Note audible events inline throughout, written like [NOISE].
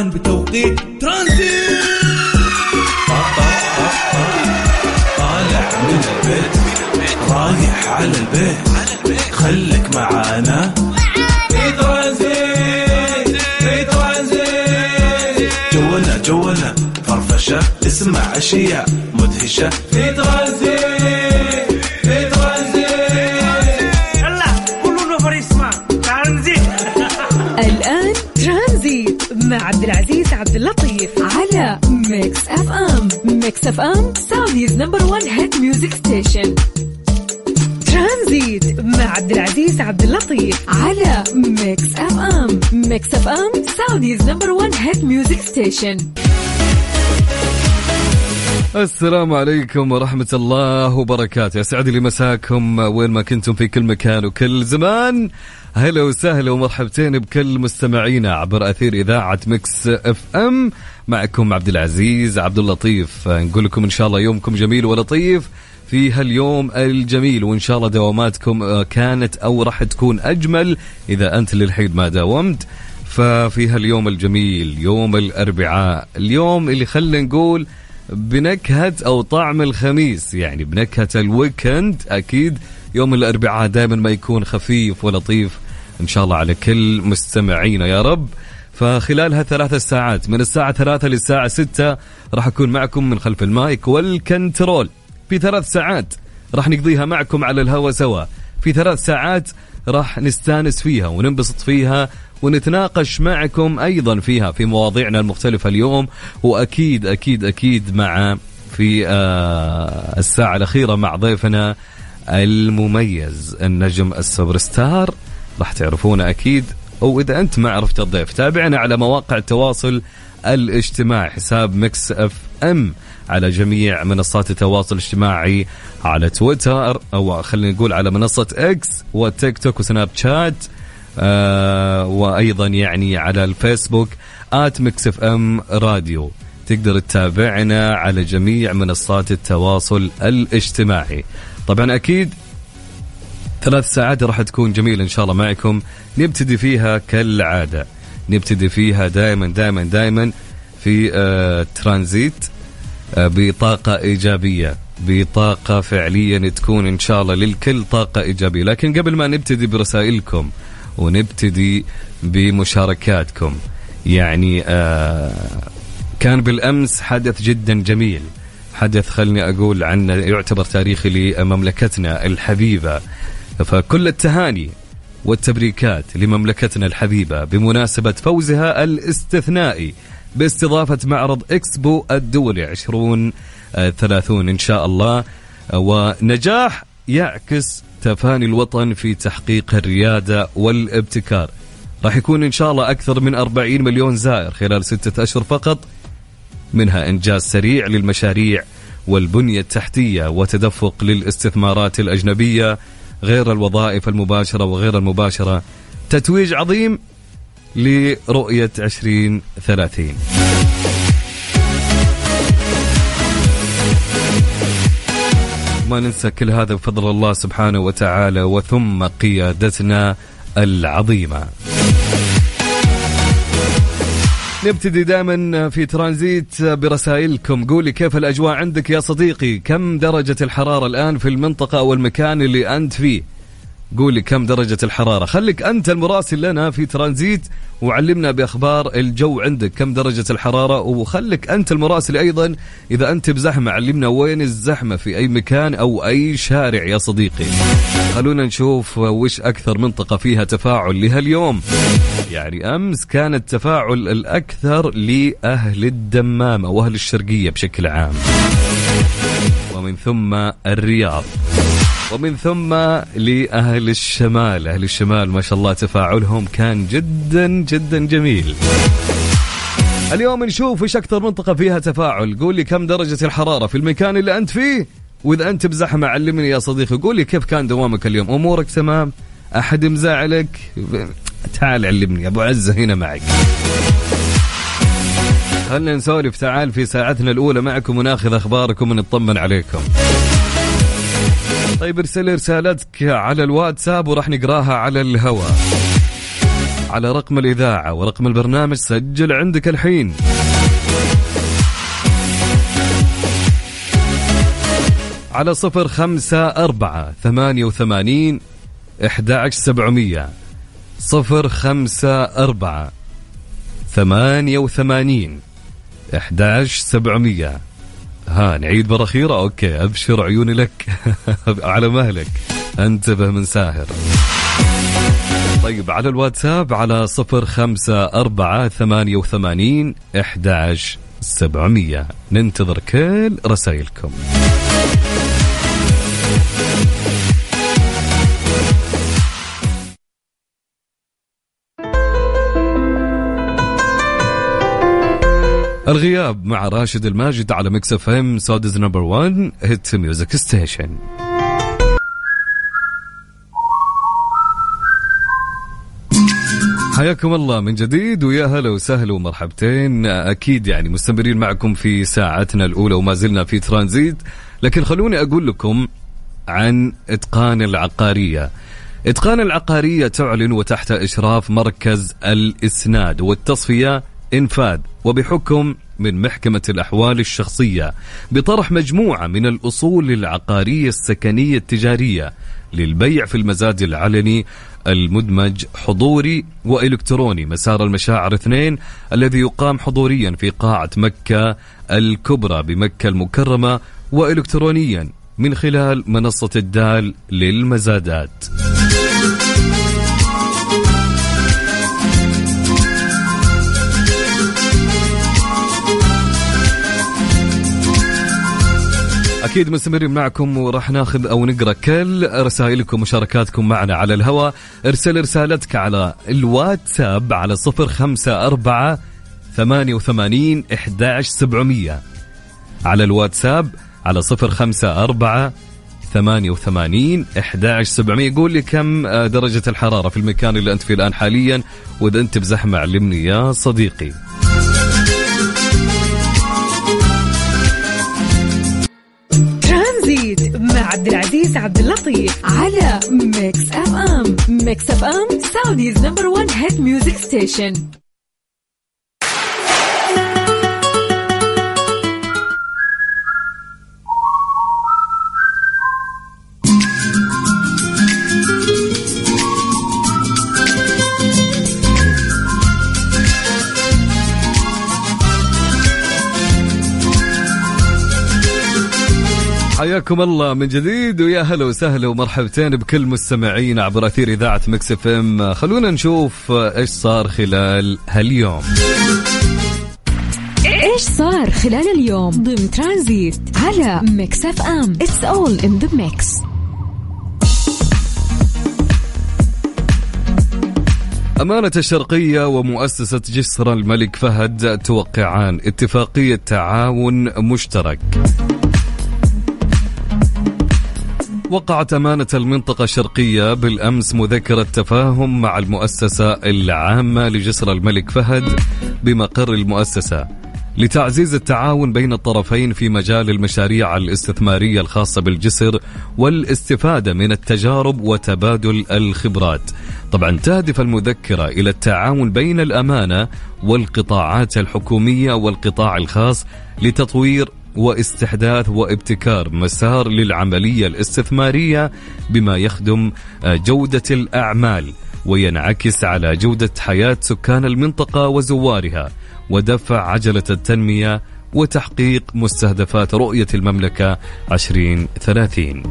الآن بتوقيت ترانزيت. طالع من البيت رايح على البيت خليك معانا. في ترانزيت في ترانزيت جولنا جولنا فرفشة. اسمع أشياء مدهشة. في ترانزيت مع عبد العزيز عبد اللطيف على Mix FM Mix FM Saudi's number 1 hit music station Transit مع عبد العزيز عبد اللطيف على Mix FM Mix FM Saudi's number 1 hit music station السلام عليكم ورحمة الله وبركاته. يسعد لي مساكم وين ما كنتم في كل مكان وكل زمان. هلا وسهلا ومرحبتين بكل مستمعينا عبر أثير إذاعة Mix FM. معكم عبد العزيز عبد اللطيف. نقول لكم إن شاء الله يومكم جميل ولطيف في هاليوم الجميل وإن شاء الله دواماتكم آه، كانت أو راح تكون أجمل إذا أنت للحين ما داومت. ففي هاليوم الجميل يوم الأربعاء اليوم اللي خلينا نقول بنكهة أو طعم الخميس. يعني بنكهة ال weekend أكيد يوم الأربعاء دائما ما يكون خفيف ولطيف إن شاء الله على كل مستمعينا يا رب. فخلال هالثلاث ساعات من الساعة ثلاثة للساعة ستة راح أكون معكم من خلف ال mic وال control. في ثلاث ساعات راح نقضيها معكم على الهوا سوا. في ثلاث ساعات راح نستانس فيها وننبسط فيها ونتناقش معكم أيضا فيها في مواضيعنا المختلفة اليوم وأكيد أكيد أكيد مع في آه الساعة الأخيرة مع ضيفنا المميز النجم السوبر ستار راح تعرفونه أكيد أو إذا أنت ما عرفت الضيف تابعنا على مواقع التواصل الاجتماعي حساب Mix FM على جميع منصات التواصل الاجتماعي على تويتر أو خلينا نقول على منصة إكس وتيك توك وسناب شات آه وأيضا يعني على الفيسبوك at Mix FM Radio. تقدر تتابعنا على جميع منصات التواصل الاجتماعي. طبعا أكيد ثلاث ساعات راح تكون جميلة إن شاء الله معكم. نبتدي فيها كالعادة. نبتدي فيها دائما دائما دائما في آه ترانزيت آه بطاقة إيجابية. بطاقة فعليا تكون إن شاء الله للكل طاقة إيجابية. لكن قبل ما نبتدي برسائلكم ونبتدي بمشاركاتكم يعني آه كان بالأمس حدث جدا جميل. حدث خلني أقول عنه يعتبر تاريخي لمملكتنا الحبيبة. فكل التهاني والتبريكات لمملكتنا الحبيبة بمناسبة فوزها الاستثنائي باستضافة معرض إكسبو الدولي 2030 إن شاء الله. ونجاح يعكس تفاني الوطن في تحقيق الريادة والابتكار. راح يكون إن شاء الله أكثر من 40 مليون زائر خلال ستة أشهر فقط. منها إنجاز سريع للمشاريع والبنية التحتية وتدفق للاستثمارات الأجنبية غير الوظائف المباشرة وغير المباشرة. تتويج عظيم لرؤية 2030 ما ننسى كل هذا بفضل الله سبحانه وتعالى وثم قيادتنا العظيمة. نبتدي دائما في ترانزيت برسائلكم. قولي كيف الأجواء عندك يا صديقي؟ كم درجة الحرارة الآن في المنطقة أو المكان اللي أنت فيه؟ قولي كم درجة الحرارة. خليك أنت المراسل لنا في ترانزيت وعلمنا بأخبار الجو عندك كم درجة الحرارة وخليك أنت المراسل أيضا. إذا أنت بزحمة علمنا وين الزحمة في أي مكان أو أي شارع يا صديقي. خلونا نشوف وش أكثر منطقة فيها تفاعل لهاليوم. يعني أمس كان التفاعل الأكثر لأهل الدمامة وأهل الشرقية بشكل عام. ومن ثم الرياض. ومن ثم لأهل الشمال. أهل الشمال ما شاء الله تفاعلهم كان جدا جدا جميل. اليوم نشوف إيش أكثر منطقة فيها تفاعل. قول لي كم درجة الحرارة في المكان اللي أنت فيه وإذا أنت بزحمة علمني يا صديقي. قول لي كيف كان دوامك اليوم؟ أمورك تمام؟ أحد مزعلك؟ تعال علمني أبو عزة هنا معك. خلنا نسولف. تعال في ساعتنا الأولى معكم وناخذ أخباركم ونطمن عليكم. طيب ارسل رسالتك على الواتساب وراح نقراها على الهواء. على رقم الإذاعة ورقم البرنامج سجل عندك الحين. على صفر خمسة أربعة ثمانية وثمانين إحدى سبعمية. صفر خمسة أربعة ثمانية وثمانين إحدى سبعمية. ها نعيد مرة أخيرة أوكي أبشر عيوني لك. [LAUGHS] على مهلك. أنتبه من ساهر. طيب على الواتساب على صفر خمسة أربعة ثمانية وثمانين إحدى سبعمية. ننتظر كل رسائلكم. الغياب مع راشد الماجد على Mix FM Saudi's number 1 hit music station حياكم الله من جديد ويا هلا وسهلا ومرحبتين. أكيد يعني مستمرين معكم في ساعتنا الأولى وما زلنا في ترانزيت. لكن خلوني أقول لكم عن إتقان العقارية. إتقان العقارية تعلن وتحت إشراف مركز الإسناد والتصفية انفاذ وبحكم من محكمة الأحوال الشخصية بطرح مجموعة من الأصول العقارية السكنية التجارية للبيع في المزاد العلني المدمج حضوري وإلكتروني مسار المشاعر اثنين الذي يقام حضوريا في قاعة مكة الكبرى بمكة المكرمة وإلكترونيا من خلال منصة الدال للمزادات. أكيد مستمرين معكم وراح ناخذ أو نقرأ كل رسائلكم ومشاركاتكم معنا على الهواء. ارسل رسالتك على الواتساب على صفر خمسة أربعة ثمانية وثمانين إحداش سبعمية. على الواتساب على صفر خمسة أربعة ثمانية وثمانين إحداش سبعمية. قول لي كم درجة الحرارة في المكان اللي أنت فيه الآن حاليا وإذا أنت بزحمة علمني يا صديقي. عبد العزيز عبد اللطيف. على Mix FM Mix FM Saudi's number 1 hit music station حياكم الله من جديد ويا هلا وسهلا ومرحبتين بكل مستمعين عبر أثير إذاعة Mix FM. خلونا نشوف إيش صار خلال هاليوم. إيش صار خلال اليوم ضمن ترانزيت على Mix FM؟ It's all in the mix أمانة الشرقية ومؤسسة جسر الملك فهد توقعان اتفاقية تعاون مشترك. وقعت أمانة المنطقة الشرقية بالأمس مذكرة تفاهم مع المؤسسة العامة لجسر الملك فهد بمقر المؤسسة لتعزيز التعاون بين الطرفين في مجال المشاريع الاستثمارية الخاصة بالجسر والاستفادة من التجارب وتبادل الخبرات. طبعا تهدف المذكرة إلى التعاون بين الأمانة والقطاعات الحكومية والقطاع الخاص لتطوير واستحداث وابتكار مسار للعملية الاستثمارية بما يخدم آه، جودة الأعمال وينعكس على جودة حياة سكان المنطقة وزوارها ودفع عجلة التنمية وتحقيق مستهدفات رؤية المملكة 2030.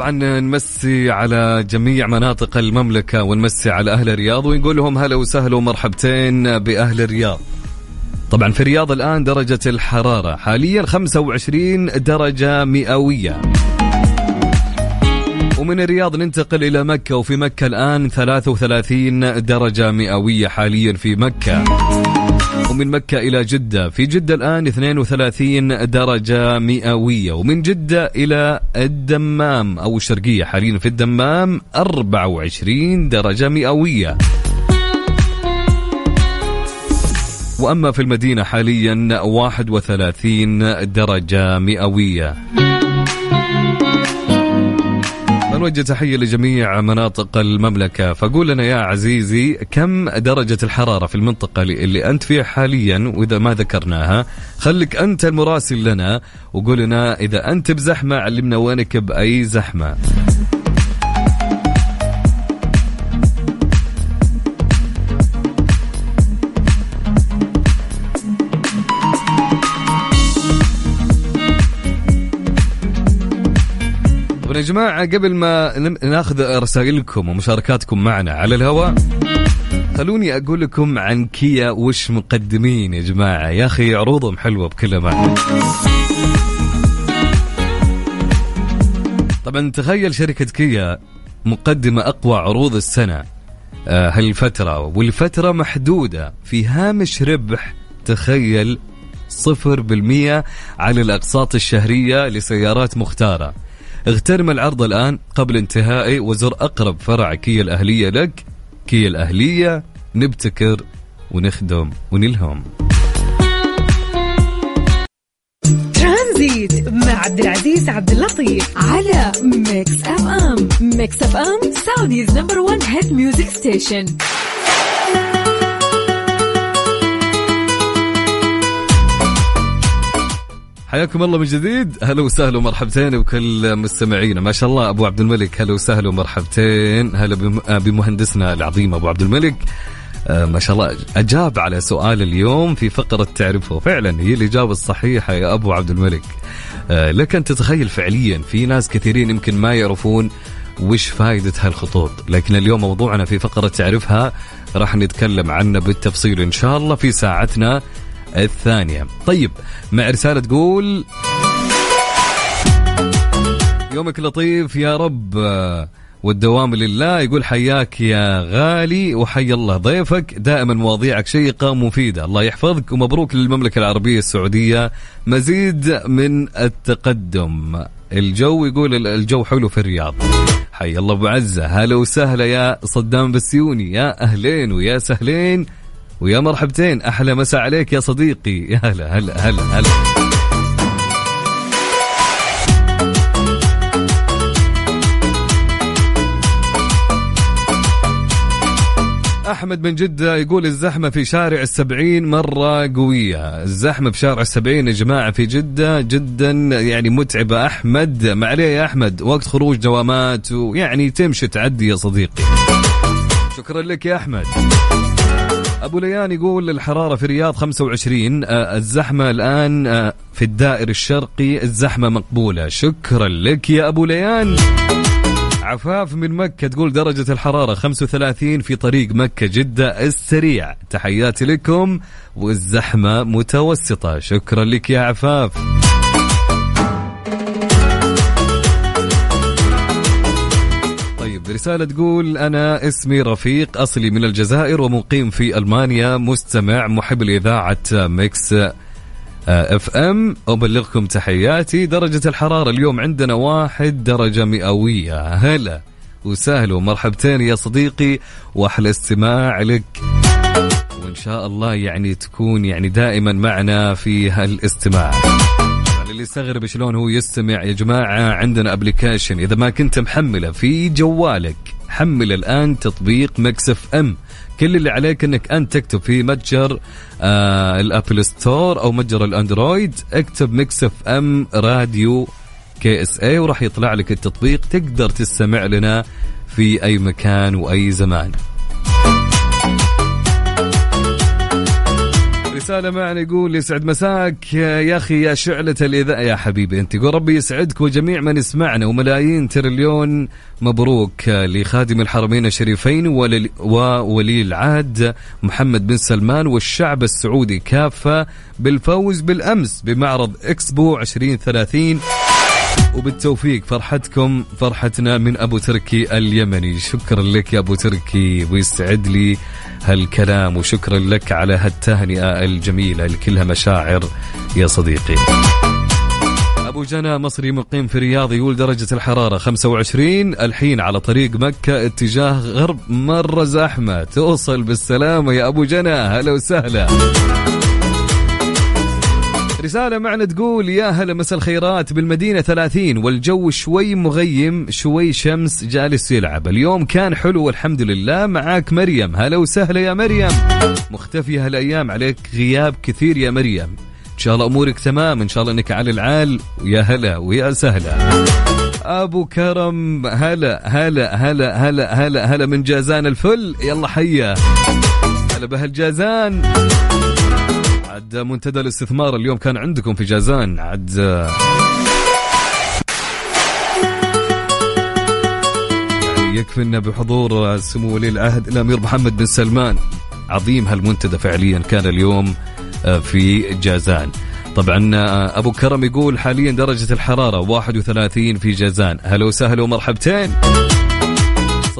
طبعا نمسي على جميع مناطق المملكة ونمسي على أهل الرياض ونقول لهم هلا وسهلا ومرحبتين بأهل الرياض. طبعا في الرياض الآن درجة الحرارة حاليا 25 درجة مئوية. ومن الرياض ننتقل إلى مكة وفي مكة الآن 33 درجة مئوية حاليا في مكة. ومن مكة إلى جدة. في جدة الآن 32 درجة مئوية. ومن جدة إلى الدمام أو الشرقية. حاليا في الدمام 24 درجة مئوية. وأما في المدينة حاليا 31 درجة مئوية. نوجه تحية لجميع مناطق المملكة. فقول لنا يا عزيزي كم درجة الحرارة في المنطقة اللي أنت فيها حاليا؟ وإذا ما ذكرناها خليك أنت المراسل لنا وقول لنا إذا أنت بزحمة علمنا وينك بأي زحمة. يا جماعة قبل ما ناخذ رسائلكم ومشاركاتكم معنا على الهواء خلوني أقول لكم عن كيا وش مقدمين يا جماعة؟ يا أخي عروضهم حلوة بكل أمانة طبعا تخيل شركة كيا مقدمة أقوى عروض السنة آه، هالفترة والفترة محدودة في هامش ربح تخيل صفر بالمية على الأقساط الشهرية لسيارات مختارة. اغتنم العرض الآن قبل انتهائه وزر أقرب فرع كيا الأهلية لك. كيا الأهلية نبتكر ونخدم ونلهم. ترانزيت مع عبد العزيز عبد اللطيف على Mix FM. Mix FM Saudi's number 1 hit music station حياكم الله من جديد. هلا وسهلا ومرحبتين بكل مستمعينا ما شاء الله أبو عبد الملك هلا وسهلا ومرحبتين. هلا بم- بمهندسنا العظيم أبو عبد الملك. آه، ما شاء الله أجاب على سؤال اليوم في فقرة تعرفه. فعلا هي الإجابة الصحيحة يا أبو عبد الملك. آه، لك أن تتخيل فعليا في ناس كثيرين يمكن ما يعرفون وش فائدة هالخطوط. لكن اليوم موضوعنا في فقرة تعرفها راح نتكلم عنه بالتفصيل إن شاء الله في ساعتنا. الثانية. طيب مع رسالة تقول يومك لطيف يا رب. والدوام لله يقول حياك يا غالي وحي الله. ضيفك دائما مواضيعك شيقة ومفيدة الله يحفظك ومبروك للمملكة العربية السعودية. مزيد من التقدم. الجو يقول ال- الجو حلو في الرياض. حي الله أبو عزة. هلا وسهلا يا صدام بسيوني. يا أهلين ويا سهلين. ويا مرحبتين أحلى مساء عليك يا صديقي. يا هلا هلا هلا هلا. أحمد من جدة يقول الزحمة في شارع السبعين مرة قوية. الزحمة في شارع السبعين يا جماعة في جدة جدا يعني متعبة. أحمد ما عليه يا أحمد؟ وقت خروج دوامات ويعني تمشي تعدي يا صديقي. شكرا لك يا أحمد. أبو ليان يقول الحرارة في الرياض 25 آه، الزحمة الآن آه، في الدائر الشرقي الزحمة مقبولة. شكرا لك يا أبو ليان. عفاف من مكة تقول درجة الحرارة 35 في طريق مكة جدة السريع. تحياتي لكم والزحمة متوسطة. شكرا لك يا عفاف. رسالة تقول أنا اسمي رفيق أصلي من الجزائر ومقيم في ألمانيا مستمع محب لإذاعة Mix FM أبلغكم تحياتي. درجة الحرارة اليوم عندنا واحد درجة مئوية. هلا وسهلا ومرحبتين يا صديقي وأحلى استماع لك. وإن شاء الله يعني تكون يعني دائما معنا في هالاستماع. اللي يستغرب شلون هو يستمع. يا جماعة عندنا application إذا ما كنت محمله في جوالك حمل الآن تطبيق Mix FM. كل اللي عليك إنك انت تكتب في متجر آه ال Apple Store أو متجر الأندرويد. اكتب Mix FM Radio KSA وراح يطلع لك التطبيق. تقدر تستمع لنا في أي مكان وأي زمان. رسالة معنا يقول يسعد مساك يا أخي يا شعلة الإذاعة يا حبيبي. أنت يقول ربي يسعدك وجميع من يسمعنا وملايين تريليون مبروك لخادم الحرمين الشريفين وولي العهد محمد بن سلمان والشعب السعودي. كافة بالفوز بالأمس بمعرض إكسبو 2030 وبالتوفيق فرحتكم فرحتنا من أبو تركي اليمني. شكرا لك يا أبو تركي ويسعد لي هالكلام وشكرا لك على هالتهنئة الجميلة اللي كلها مشاعر يا صديقي. أبو جنى مصري مقيم في الرياض يقول درجة الحرارة 25 الحين على طريق مكة اتجاه غرب مرة زحمة توصل بالسلامة يا أبو جنى هلا وسهلا. رسالة معنا تقول يا هلا مساء الخيرات بالمدينة 30 والجو شوي مغيم شوي شمس جالس يلعب. اليوم كان حلو والحمد لله. معاك مريم. هلا وسهلا يا مريم. مختفية هالأيام عليك غياب كثير يا مريم. إن شاء الله أمورك تمام إن شاء الله أنك على العال. ويا هلا ويا سهلا. أبو كرم هلا هلا هلا هلا هلا هلا من جازان الفل. يلا حيا. هلا بهالجازان. عد منتدى الاستثمار اليوم كان عندكم في جازان. عد يعني يكفي بحضور سمو ولي العهد الأمير محمد بن سلمان. عظيم هالمنتدى فعليا كان اليوم آه، في جازان. طبعا آه، أبو كرم يقول حاليا درجة الحرارة 31 في جازان. هلا وسهلا ومرحبتين.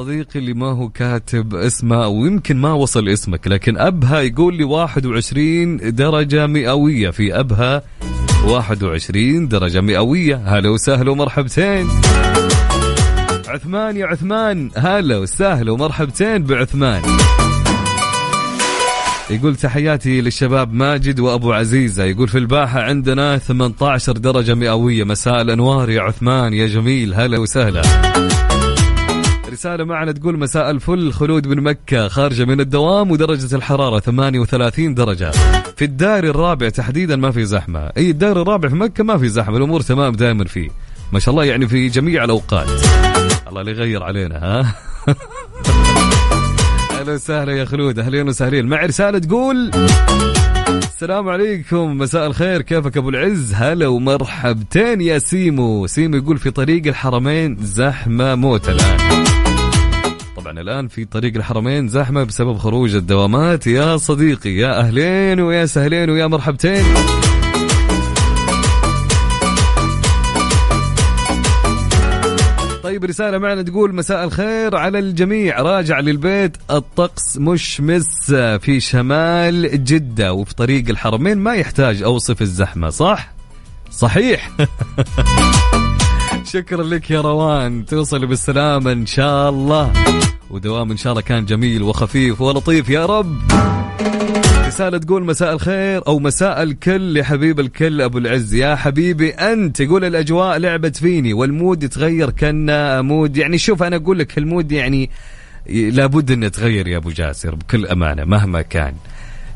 صديقي اللي ما هو كاتب اسمه ويمكن ما وصل اسمك لكن أبها يقول لي 21 درجة مئوية. في أبها 21 درجة مئوية. هلا وسهلا ومرحبتين. عثمان يا عثمان. هلا وسهلا ومرحبتين بعثمان. يقول تحياتي للشباب ماجد وأبو عزيزة. يقول في الباحة عندنا 18 درجة مئوية. مساء الأنوار يا عثمان. يا جميل. هلا وسهلا. رسالة معنا تقول مساء الفل خلود من مكة خارجة من الدوام ودرجة الحرارة 38 درجة. في الدار الرابع تحديدا ما في زحمة. أي الدار الرابع في مكة ما في زحمة الأمور تمام دائما فيه. ما شاء الله يعني في جميع الأوقات. الله اللي يغير علينا ها؟ [LAUGHS] أهلا وسهلا يا خلود أهلين وسهلين. مع رسالة تقول السلام عليكم مساء الخير كيفك أبو العز؟ هلا ومرحبتين يا سيمو. سيمو يقول في طريق الحرمين زحمة موت الآن. الآن في طريق الحرمين زحمة بسبب خروج الدوامات. يا صديقي يا أهلين ويا سهلين ويا مرحبتين. طيب رسالة معنا تقول مساء الخير على الجميع. راجع للبيت الطقس مشمس في شمال جدة وفي طريق الحرمين ما يحتاج أوصف الزحمة صح؟ صحيح. [LAUGHS] شكرا لك يا روان. توصل بالسلامة إن شاء الله. ودوام إن شاء الله كان جميل وخفيف ولطيف. يا رب. رسالة تقول مساء الخير أو مساء الكل يا حبيب الكل أبو العز. يا حبيبي أنت يقول الأجواء لعبت فيني والمود يتغير كان mood. يعني شوف أنا أقول لك ال mood يعني لابد أن يتغير يا أبو جاسر بكل أمانة مهما كان.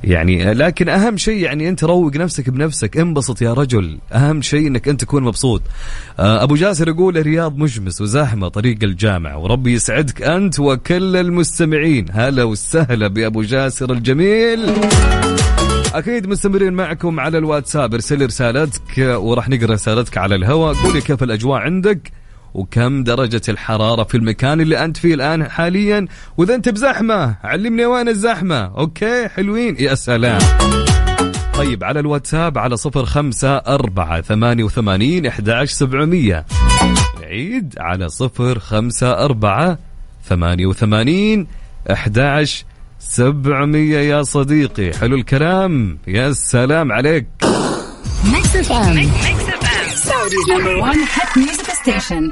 يعني لكن أهم شيء يعني أنت روق نفسك بنفسك انبسط يا رجل. أهم شيء إنك أنت تكون مبسوط. آه، أبو جاسر يقول الرياض مشمس وزحمه طريق الجامعة وربي يسعدك أنت وكل المستمعين. هلا وسهلا بأبو جاسر الجميل. أكيد مستمرين معكم على الواتساب ارسل رسالتك وراح نقرأ رسالتك على الهواء. قولي كيف الأجواء عندك. وكم درجة الحرارة في المكان اللي أنت فيه الآن حاليا؟ وإذا أنت بزحمة علمني وين الزحمة. أوكي حلوين. يا سلام. طيب على الواتساب على صفر خمسة أربعة ثمانية وثمانين إحداش سبعمية. نعيد على صفر خمسة أربعة ثمانية وثمانين إحداش سبعمية. يا صديقي حلو الكلام. يا سلام عليك. Mix FM. Saudi's number one hit music station.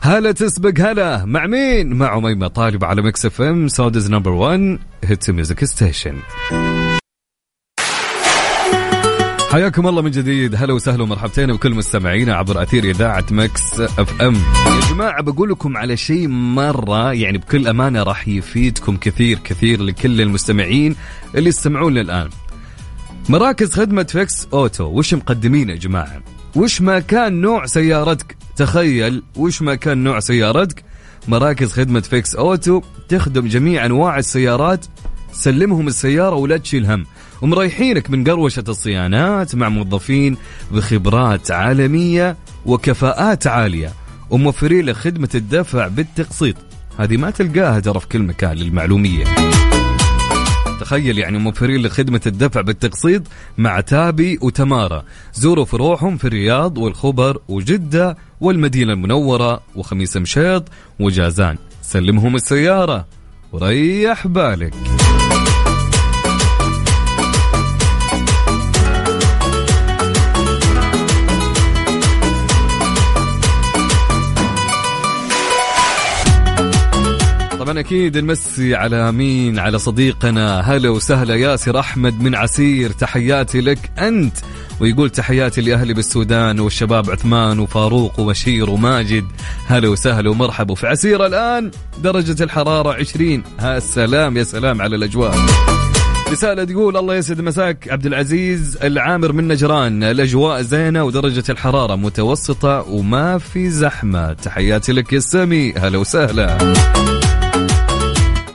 هلا تسبق هلا. مع مين؟ مع أميمة طالب على Mix FM. Saudi's number 1 hit music station حياكم الله من جديد. هلا وسهلا ومرحبتين بكل مستمعينا عبر أثير إذاعة Mix FM. يا جماعة بقول لكم على شيء مرة يعني بكل أمانة راح يفيدكم كثير كثير لكل المستمعين اللي يستمعون الان مراكز خدمة Fix Auto وش مقدمين يا جماعة؟ وش ما كان نوع سيارتك؟ تخيل وش ما كان نوع سيارتك؟ مراكز خدمة Fix Auto تخدم جميع أنواع السيارات. سلمهم السيارة ولا تشيل هم. ومريحينك من قروشة الصيانات مع موظفين بخبرات عالمية وكفاءات عالية وموفرين لك خدمة الدفع بالتقسيط. هذه ما تلقاها ترى في كل مكان للمعلومية. تخيل يعني موفرين لك خدمة الدفع بالتقسيط مع تابي وتمارا زوروا فروعهم في الرياض والخبر وجدة والمدينة المنورة وخميس مشيط وجازان. سلمهم السيارة وريح بالك. طبعا أكيد نمسي على مين؟ على صديقنا. هلا وسهلا ياسر أحمد من عسير. تحياتي لك أنت. ويقول تحياتي لأهلي بالسودان والشباب عثمان وفاروق وبشير وماجد. هلا وسهلا ومرحبا. وفي عسير الآن درجة الحرارة 20 ها السلام يا سلام على الأجواء. رسالة تقول الله يسعد مساك عبد العزيز العامر من نجران. الأجواء زينة ودرجة الحرارة متوسطة وما في زحمة. تحياتي لك يا سامي. هلا وسهلا.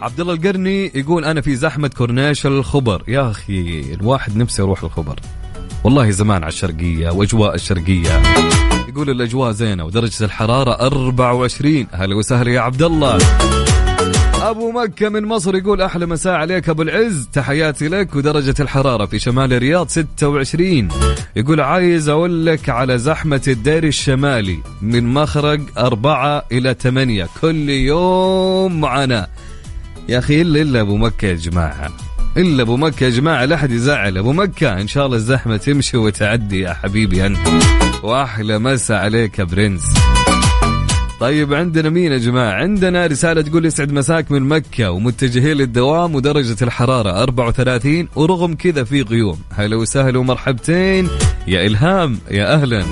عبد الله القرني يقول أنا في زحمة كورنيش الخبر. يا أخي الواحد نفسه يروح الخبر. والله زمان على الشرقية وأجواء الشرقية. يقول الأجواء زينة ودرجة الحرارة 24 هلا وسهلا يا عبد الله أبو مكة من مصر يقول أحلى مساء عليك أبو العز. تحياتي لك ودرجة الحرارة في شمال الرياض 26 يقول عايز أقول لك على زحمة الدير الشمالي من مخرج أربعة إلى ثمانية كل يوم معنا يا أخي الا إلا أبو مكة يا جماعة. إلا أبو مكة يا جماعة لا أحد يزعل. أبو مكة إن شاء الله الزحمة تمشي وتعدي يا حبيبي أنت. وأحلى مسا عليك يا برنس. طيب عندنا مين يا جماعة؟ عندنا رسالة تقول يسعد مساك من مكة ومتجهين للدوام ودرجة الحرارة 34 ورغم كذا في غيوم. هلا وسهلا ومرحبتين. يا إلهام يا أهلا.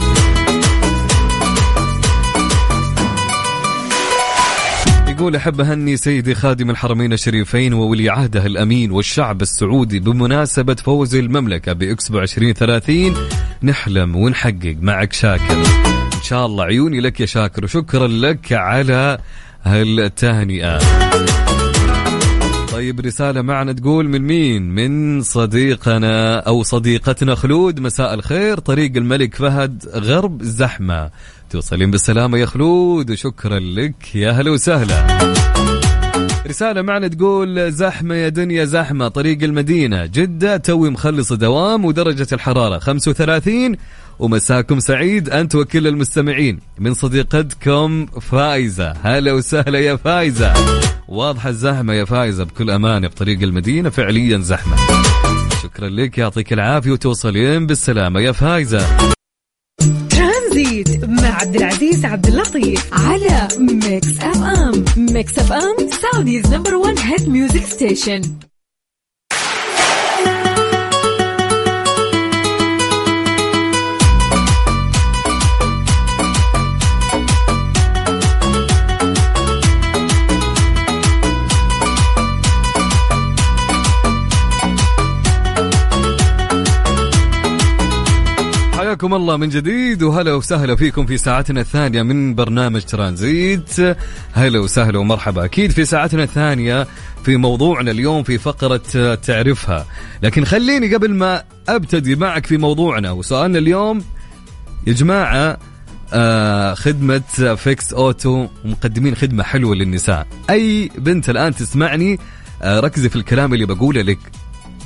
يقول أحب أهني سيدي خادم الحرمين الشريفين وولي عهده الأمين والشعب السعودي بمناسبة فوز المملكة بإكسبو 2030 نحلم ونحقق معك شاكر. إن شاء الله عيوني لك يا شاكر وشكرا لك على هالتهنئة. طيب رسالة معنا تقول من مين؟ من صديقنا أو صديقتنا خلود مساء الخير طريق الملك فهد غرب زحمة. توصلين بالسلامة يا خلود وشكرا لك. يا هلا وسهلا. رسالة معنا تقول زحمة يا دنيا زحمة طريق المدينة جدة توي مخلص دوام ودرجة الحرارة 35 ومساكم سعيد أنت وكل المستمعين. من صديقتكم فايزة. هلا وسهلا يا فايزة. واضحة الزحمة يا فايزة بكل أمانة بطريق المدينة فعليا زحمة. شكرا لك يعطيك العافية وتوصلين بالسلامة يا فايزة. ترانزيت. مع عبد العزيز عبد اللطيف على Mix FM Mix FM Saudi's number 1 hit music station حياكم الله من جديد وهلا وسهلا فيكم في ساعتنا الثانية من برنامج ترانزيت. هلا وسهلا ومرحبا. أكيد في ساعتنا الثانية في موضوعنا اليوم في فقرة تعرفها. لكن خليني قبل ما أبتدي معك في موضوعنا وسؤالنا اليوم يا جماعة آه خدمة فيكس أوتو مقدمين خدمة حلوة للنساء. أي بنت الآن تسمعني آه ركزي في الكلام اللي بقوله لك.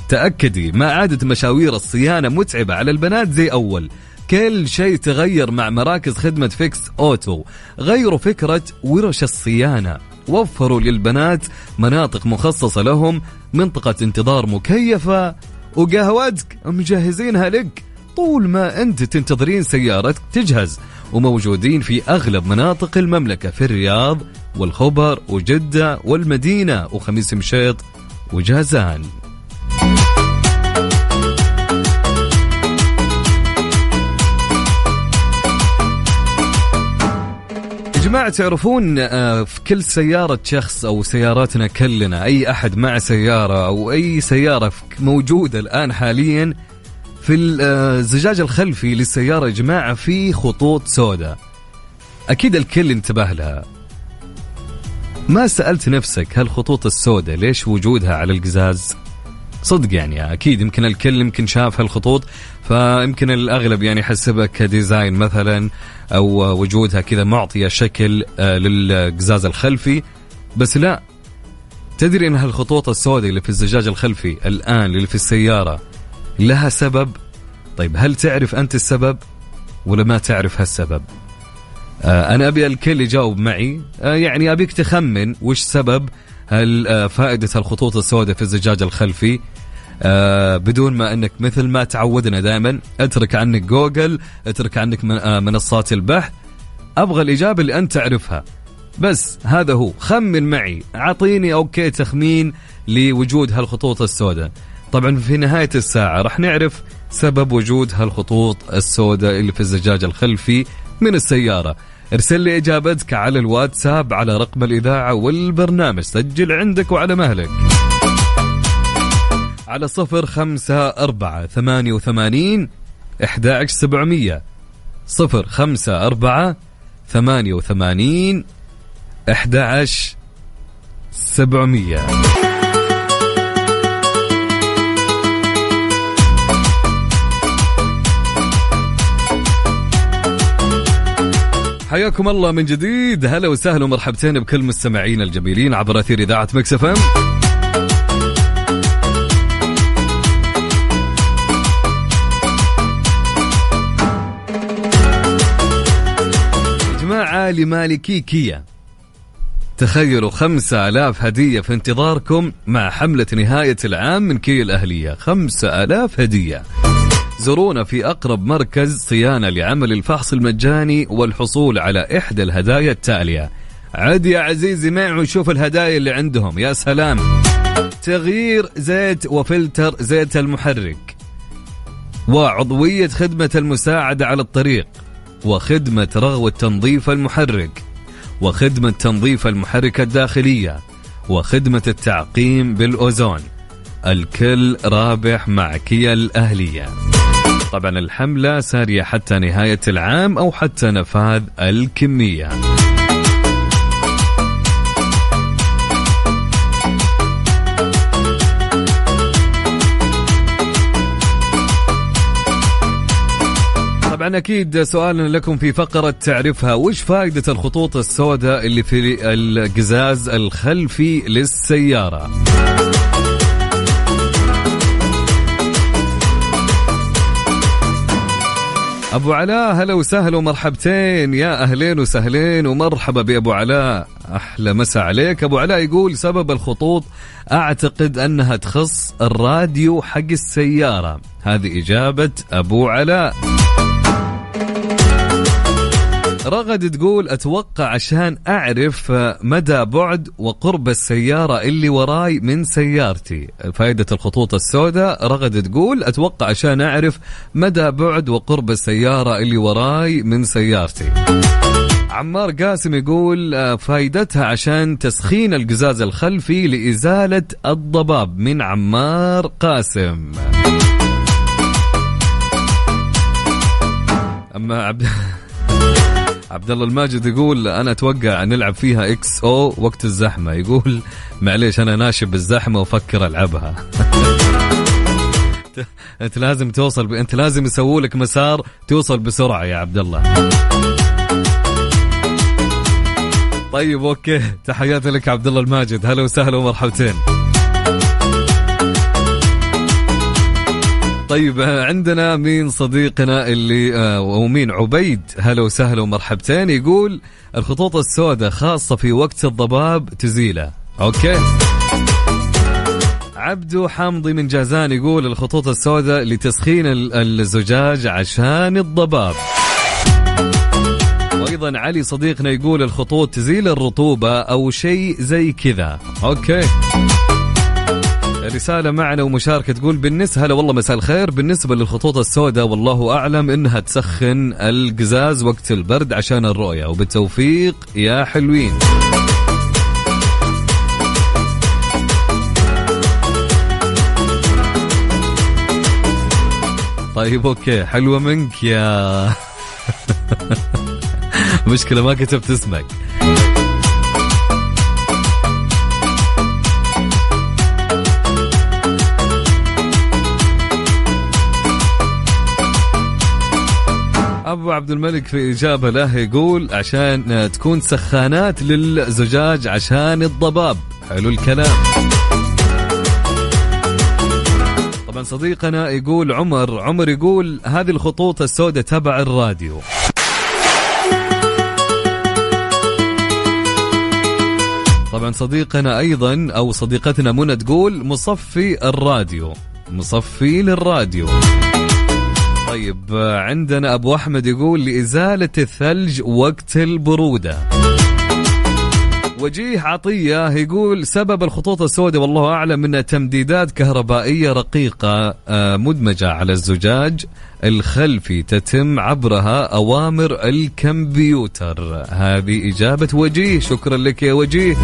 تأكدي ما عادت مشاوير الصيانة متعبة على البنات زي أول. كل شيء تغير مع مراكز خدمة فيكس أوتو. غيروا فكرة ورش الصيانة. وفروا للبنات مناطق مخصصة لهم منطقة انتظار مكيفة. وقهوتك مجهزينها لك. طول ما أنت تنتظرين سيارتك تجهز. وموجودين في أغلب مناطق المملكة في الرياض والخبر وجدة والمدينة وخميس مشيط وجازان. جماعة تعرفون آه، في كل سيارة شخص أو سياراتنا كلنا أي أحد مع سيارة أو أي سيارة موجودة الآن حاليا في الزجاج الخلفي للسيارة يا جماعة في خطوط سوداء. أكيد الكل انتبه لها. ما سألت نفسك هالخطوط السوداء ليش وجودها على القزاز؟ صدق يعني أكيد يمكن الكل يمكن شاف هالخطوط فيمكن الأغلب يعني حسبها كديزاين مثلا أو وجودها كذا معطية شكل آه، للقزاز الخلفي. بس لا تدري إن هالخطوط السوداء اللي في الزجاج الخلفي الآن اللي في السيارة لها سبب؟ طيب هل تعرف أنت السبب ولا ما تعرف هالسبب؟ آه، أنا أبي الكل يجاوب معي. آه، يعني أبيك تخمن وش سبب هل آه، فائدة الخطوط السوداء في الزجاج الخلفي؟ آه بدون ما إنك مثل ما تعودنا دائما اترك عنك جوجل اترك عنك من آه منصات البحث. أبغى الإجابة اللي أنت تعرفها. بس هذا هو. خمن معي. أعطيني okay تخمين لوجود هالخطوط السوداء. طبعا في نهاية الساعة راح نعرف سبب وجود هالخطوط السوداء اللي في الزجاج الخلفي من السيارة. ارسل لي إجابتك على الواتساب على رقم الإذاعة والبرنامج. سجل عندك وعلى مهلك. على صفر خمسة أربعة ثمانية وثمانين إحدى سبعمية. صفر خمسة أربعة ثمانية وثمانين إحدى سبعمية. حياكم الله من جديد. هلا وسهلا ومرحبتين بكل مستمعينا الجميلين عبر أثير إذاعة Mix FM. جماعة لمالكي كيا. تخيلوا خمسة آلاف هدية في انتظاركم مع حملة نهاية العام من كيا الأهلية. خمسة آلاف هدية. زورونا في أقرب مركز صيانة لعمل الفحص المجاني والحصول على إحدى الهدايا التالية. عد يا عزيزي معي وشوف الهدايا اللي عندهم. يا سلام. تغيير زيت وفلتر زيت المحرك. وعضوية خدمة المساعدة على الطريق. وخدمة رغوة تنظيف المحرك. وخدمة تنظيف المحركة الداخلية. وخدمة التعقيم بالأوزون. الكل رابح مع كيا الأهلية. طبعا الحملة سارية حتى نهاية العام أو حتى نفاذ الكمية. طبعا أكيد سؤالنا لكم في فقرة تعرفها وش فائدة الخطوط السوداء اللي في القزاز الخلفي للسيارة؟ أبو علاء هلا وسهلا ومرحبتين. يا أهلين وسهلين ومرحبا بأبو علاء. أحلى مسا عليك. أبو علاء يقول سبب الخطوط أعتقد أنها تخص الراديو حق السيارة. هذه إجابة أبو علاء. رغد تقول أتوقع عشان أعرف مدى بعد وقرب السيارة اللي وراي من سيارتي. فائدة الخطوط السوداء رغد تقول أتوقع عشان أعرف مدى بعد وقرب السيارة اللي وراي من سيارتي. عمار قاسم يقول فائدتها عشان تسخين القزاز الخلفي لإزالة الضباب. من عمار قاسم. أما عبد عبد الله الماجد يقول أنا أتوقع نلعب فيها إكس أو وقت الزحمة. يقول معليش أنا ناشب بالزحمة وأفكر ألعبها. [LAUGHS] أنت لازم توصل ب... أنت لازم يسووا لك مسار توصل بسرعة يا عبد الله طيب okay. تحياتي لك عبد الله الماجد. هلا وسهلا ومرحبتين. طيب عندنا مين صديقنا اللي آه، ومين عبيد. هلا وسهلا ومرحبتين. يقول الخطوط السوداء خاصة في وقت الضباب تزيله. okay. عبدو حامضي من جازان يقول الخطوط السوداء لتسخين الزجاج عشان الضباب. وأيضا علي صديقنا يقول الخطوط تزيل الرطوبة أو شيء زي كذا. أوكي. رسالة معنا ومشاركة تقول بالنسبة هلا والله مساء الخير. بالنسبة للخطوط السوداء والله أعلم إنها تسخن القزاز وقت البرد عشان الرؤية. وبالتوفيق يا حلوين. طيب أوكي. حلوة منك يا [LAUGHS] مشكلة ما كتبت اسمك. أبو عبد الملك في إجابة له يقول عشان تكون سخانات للزجاج عشان الضباب. حلو الكلام. طبعا صديقنا يقول عمر عمر يقول هذه الخطوط السوداء تبع الراديو. طبعا صديقنا أيضا أو صديقتنا منى تقول مصفي الراديو مصفي للراديو. طيب عندنا أبو أحمد يقول لإزالة الثلج وقت البرودة. وجيه عطية يقول سبب الخطوط السوداء والله أعلم أنها تمديدات كهربائية رقيقة آه، مدمجة على الزجاج الخلفي تتم عبرها أوامر الكمبيوتر. هذه إجابة وجيه. شكرا لك يا وجيه.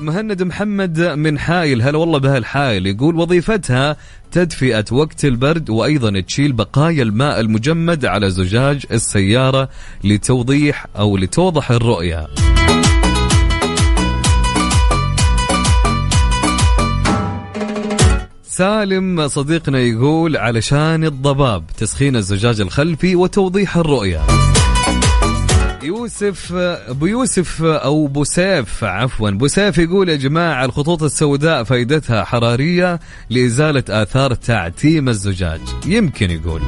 مهند محمد من حايل هلا والله بهالحايل يقول وظيفتها تدفئة وقت البرد وأيضا تشيل بقايا الماء المجمد على زجاج السيارة لتوضيح أو لتوضح الرؤية. سالم صديقنا يقول علشان الضباب تسخين الزجاج الخلفي وتوضيح الرؤية. يوسف أبو يوسف أو بوسيف عفوا. بوسيف يقول يا جماعة الخطوط السوداء فائدتها حرارية لإزالة آثار تعتيم الزجاج. يمكن يقول.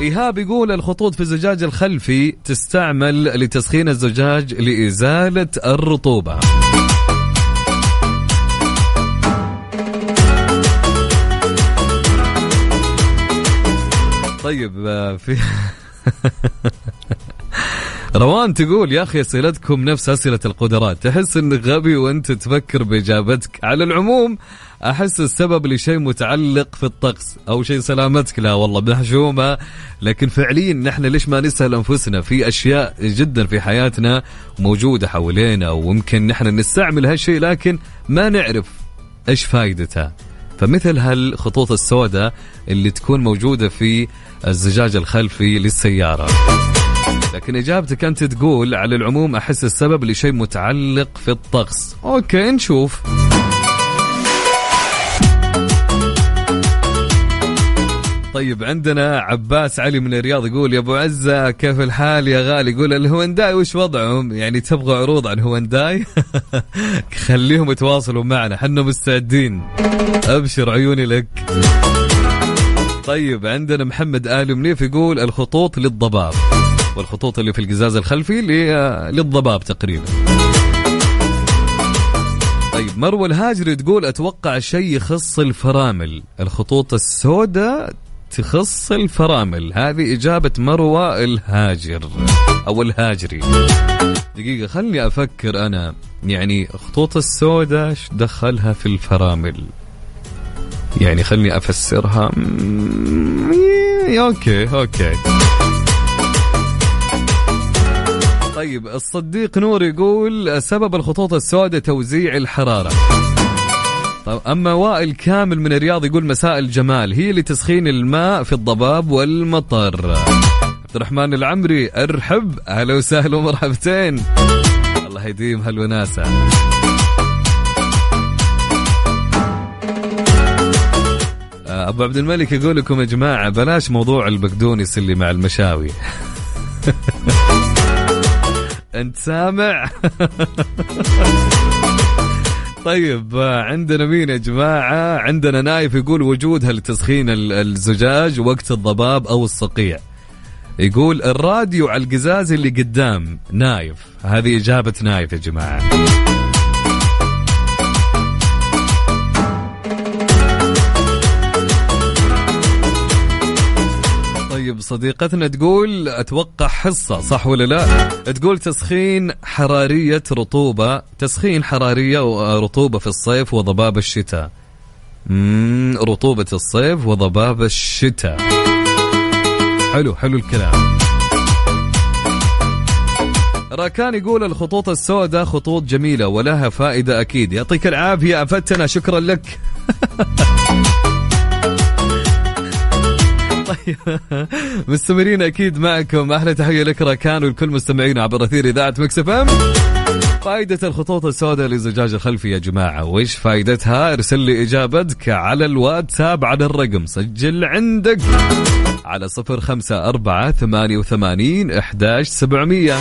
إيهاب يقول الخطوط في الزجاج الخلفي تستعمل لتسخين الزجاج لإزالة الرطوبة. طيب آه، في [LAUGHS] روان تقول يا أخي أسئلتكم نفس أسئلة القدرات. تحس انك غبي وأنت تفكر بإجابتك. على العموم أحس السبب لشيء متعلق في الطقس أو شيء سلامتك. لا والله محشومه لكن فعليا نحن ليش ما نسأل أنفسنا؟ في أشياء جدا في حياتنا موجودة حوالينا ويمكن نحن نستعمل هالشيء لكن ما نعرف إيش فائدتها فمثل هالخطوط السوداء اللي تكون موجودة في الزجاج الخلفي للسيارة. لكن إجابتك انت تقول على العموم أحس السبب لشيء متعلق في الطقس. okay نشوف. طيب عندنا عباس علي من الرياض يقول يا أبو عزة كيف الحال يا غالي؟ يقول الهونداي وش وضعهم؟ يعني تبغى عروض عن هونداي [LAUGHS] خليهم يتواصلوا معنا حنا مستعدين. أبشر عيوني لك. طيب عندنا محمد آل منيف يقول الخطوط للضباب. والخطوط اللي في القزاز الخلفي للضباب تقريبا طيب مروة الهاجري تقول أتوقع شيء يخص الفرامل الخطوط السوداء تخص الفرامل هذه إجابة مروة الهاجر أو الهاجري دقيقة خلني أفكر أنا يعني خطوط السوداء دخلها في الفرامل يعني خلني أفسرها okay okay طيب الصديق نور يقول سبب الخطوط السوداء توزيع الحرارة. طيب أما وائل كامل من الرياض يقول مساء الجمال هي لتسخين الماء في الضباب والمطر. عبد الرحمن العمري أرحب أهلا وسهلا ومرحبتين. الله يديم هالوناسة. آه، أبو عبد الملك يقول لكم يا جماعة بلاش موضوع البقدونس اللي مع المشاوي. [LAUGHS] أنت سامع؟ [LAUGHS] طيب عندنا مين يا جماعة؟ عندنا نايف يقول وجودها لتسخين الزجاج وقت الضباب أو الصقيع. يقول الراديو على القزاز اللي قدام نايف. هذه إجابة نايف يا جماعة. طيب صديقتنا تقول أتوقع حصة صح ولا لا؟ تقول تسخين حرارية رطوبة، تسخين حرارية ورطوبه في الصيف وضباب الشتاء. امم رطوبة الصيف وضباب الشتاء. حلو حلو الكلام. راكان يقول الخطوط السوداء خطوط جميلة ولها فائدة أكيد يعطيك العافية افدتنا شكرا لك [LAUGHS] طيب [LAUGHS] مستمرين أكيد معكم. أحلى تحية لك راكان ولكل مستمعينا عبر أثير إذاعة Mix FM. فائدة الخطوط السوداء للزجاج الخلفي يا جماعة. وش فائدتها؟ أرسل لي إجابتك على الواتساب على الرقم. سجل عندك على صفر خمسة أربعة ثمانية وثمانين إحداش سبعمية.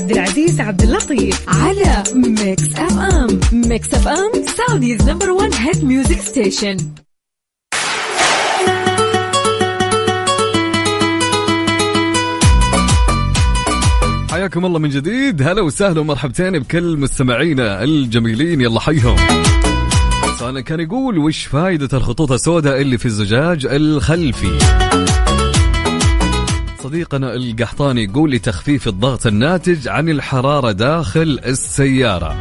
عبد العزيز عبد اللطيف. على Mix FM Mix FM Saudi's number 1 hit music station حياكم الله من جديد. هلا وسهلا ومرحبتين بكل مستمعينا الجميلين. يلا حيهم. سؤالنا كان يقول وش فائدة الخطوط السوداء اللي في الزجاج الخلفي؟ صديقنا القحطاني يقول لتخفيف الضغط الناتج عن الحرارة داخل السيارة.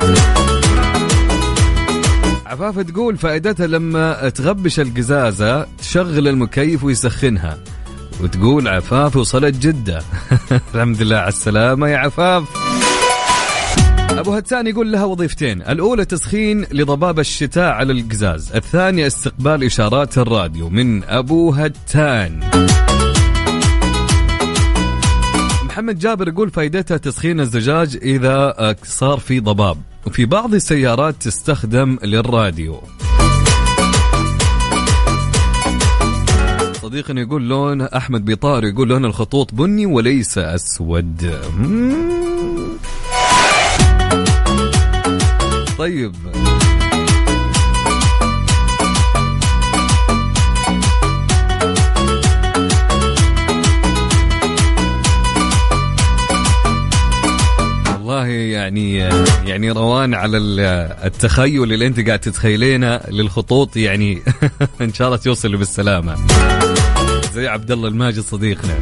عفافة تقول فائدتها لما تغبش القزازة تشغل المكيف ويسخنها. وتقول عفاف وصلت جدة. [LAUGHS] الحمد لله على السلامة يا عفاف. أبو هتان يقول لها وظيفتين. الأولى تسخين لضباب الشتاء على القزاز. الثانية استقبال إشارات الراديو من أبو هتان. محمد جابر يقول فائدتها تسخين الزجاج إذا صار في ضباب. وفي بعض السيارات تستخدم للراديو. صديقنا يقول لون أحمد بيطار يقول لون الخطوط بني وليس أسود. مم. طيب. والله يعني يعني روان على التخيل اللي انت قاعد تتخيلينه للخطوط يعني. [LAUGHS] إن شاء الله توصل بالسلامة. زي عبد الله الماجد صديقنا.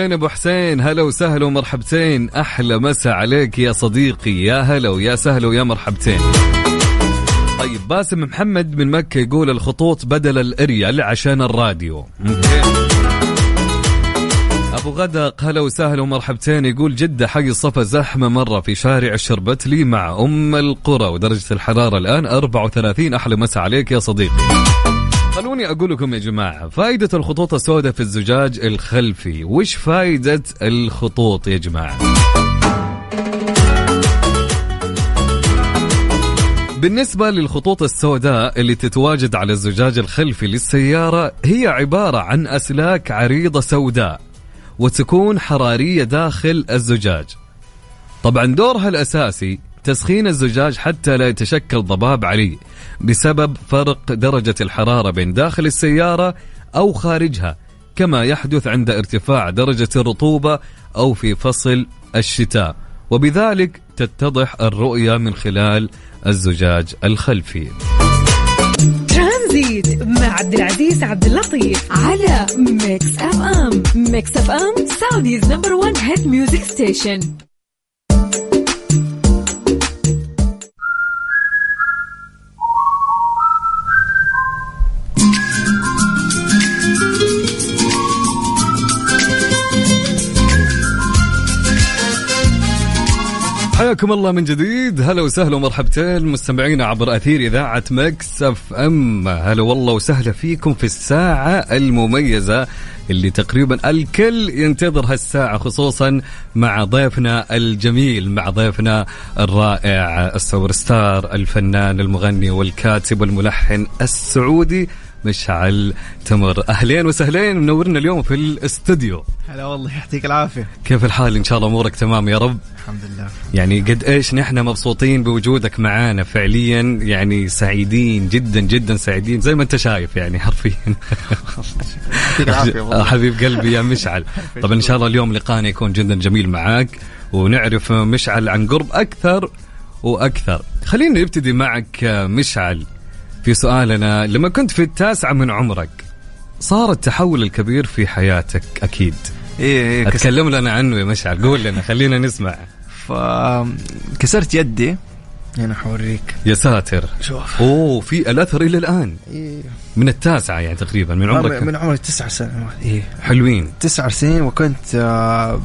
اهلين ابو حسين هلا وسهلا ومرحبتين. أحلى مسا عليك يا صديقي يا هلا ويا سهلا ويا مرحبتين. طيب باسم محمد من مكة يقول الخطوط بدل الأريال عشان الراديو. أبو غدق هلا وسهلا ومرحبتين. يقول جدة حي الصفا زحمة مرة في شارع الشربتلي مع أم القرى ودرجة الحرارة الآن 34 أحلى مسا عليك يا صديقي. خلوني أقول لكم يا جماعة فائده الخطوط السوداء في الزجاج الخلفي وش فائده الخطوط يا جماعة؟ بالنسبة للخطوط السوداء اللي تتواجد على الزجاج الخلفي للسيارة هي عبارة عن أسلاك عريضة سوداء وتكون حرارية داخل الزجاج. طبعا دورها الأساسي تسخين الزجاج حتى لا يتشكل ضباب عليه بسبب فرق درجة الحرارة بين داخل السيارة أو خارجها كما يحدث عند ارتفاع درجة الرطوبة أو في فصل الشتاء. وبذلك تتضح الرؤية من خلال الزجاج الخلفي. ترانزيت مع عبد العزيز عبد اللطيف على Mix FM Mix FM Saudi's number 1 hit music station حياكم الله من جديد. هلا وسهلا ومرحبتين مستمعينا عبر أثير إذاعة Mix FM. هلا والله وسهلا فيكم في الساعة المميزة اللي تقريبا الكل ينتظر هالساعة خصوصا مع ضيفنا الجميل مع ضيفنا الرائع السوبر ستار الفنان المغني والكاتب والملحن السعودي مشعل تمر. أهلين وسهلين منورنا اليوم في الاستوديو. هلا والله يعطيك العافية. كيف الحال؟ إن شاء الله أمورك تمام يا رب. الحمد لله. يعني قد إيش نحن مبسوطين بوجودك معانا فعليا يعني سعيدين جدا جدا سعيدين زي ما أنت شايف يعني حرفيا. يعطيك العافية والله. [LAUGHS] حبيب قلبي يا مشعل. طبعا إن شاء الله اليوم لقانا يكون جدا جميل معاك ونعرف مشعل عن قرب أكثر وأكثر. خلينا نبتدي معك مشعل. في سؤالنا لما كنت في التاسعة من عمرك صار التحول الكبير في حياتك أكيد؟ إيه إيه كس... أتكلم لنا عنه يا مشعل قول لنا خلينا نسمع. كسرت يدي. هنا حوريك يا ساتر. شوف. أوه في الأثر إلى الآن؟ إيه. من التاسعة يعني تقريبا من عمرك؟ من عمري تسع سنوات. إيه. حلوين. تسع سنين وكنت آه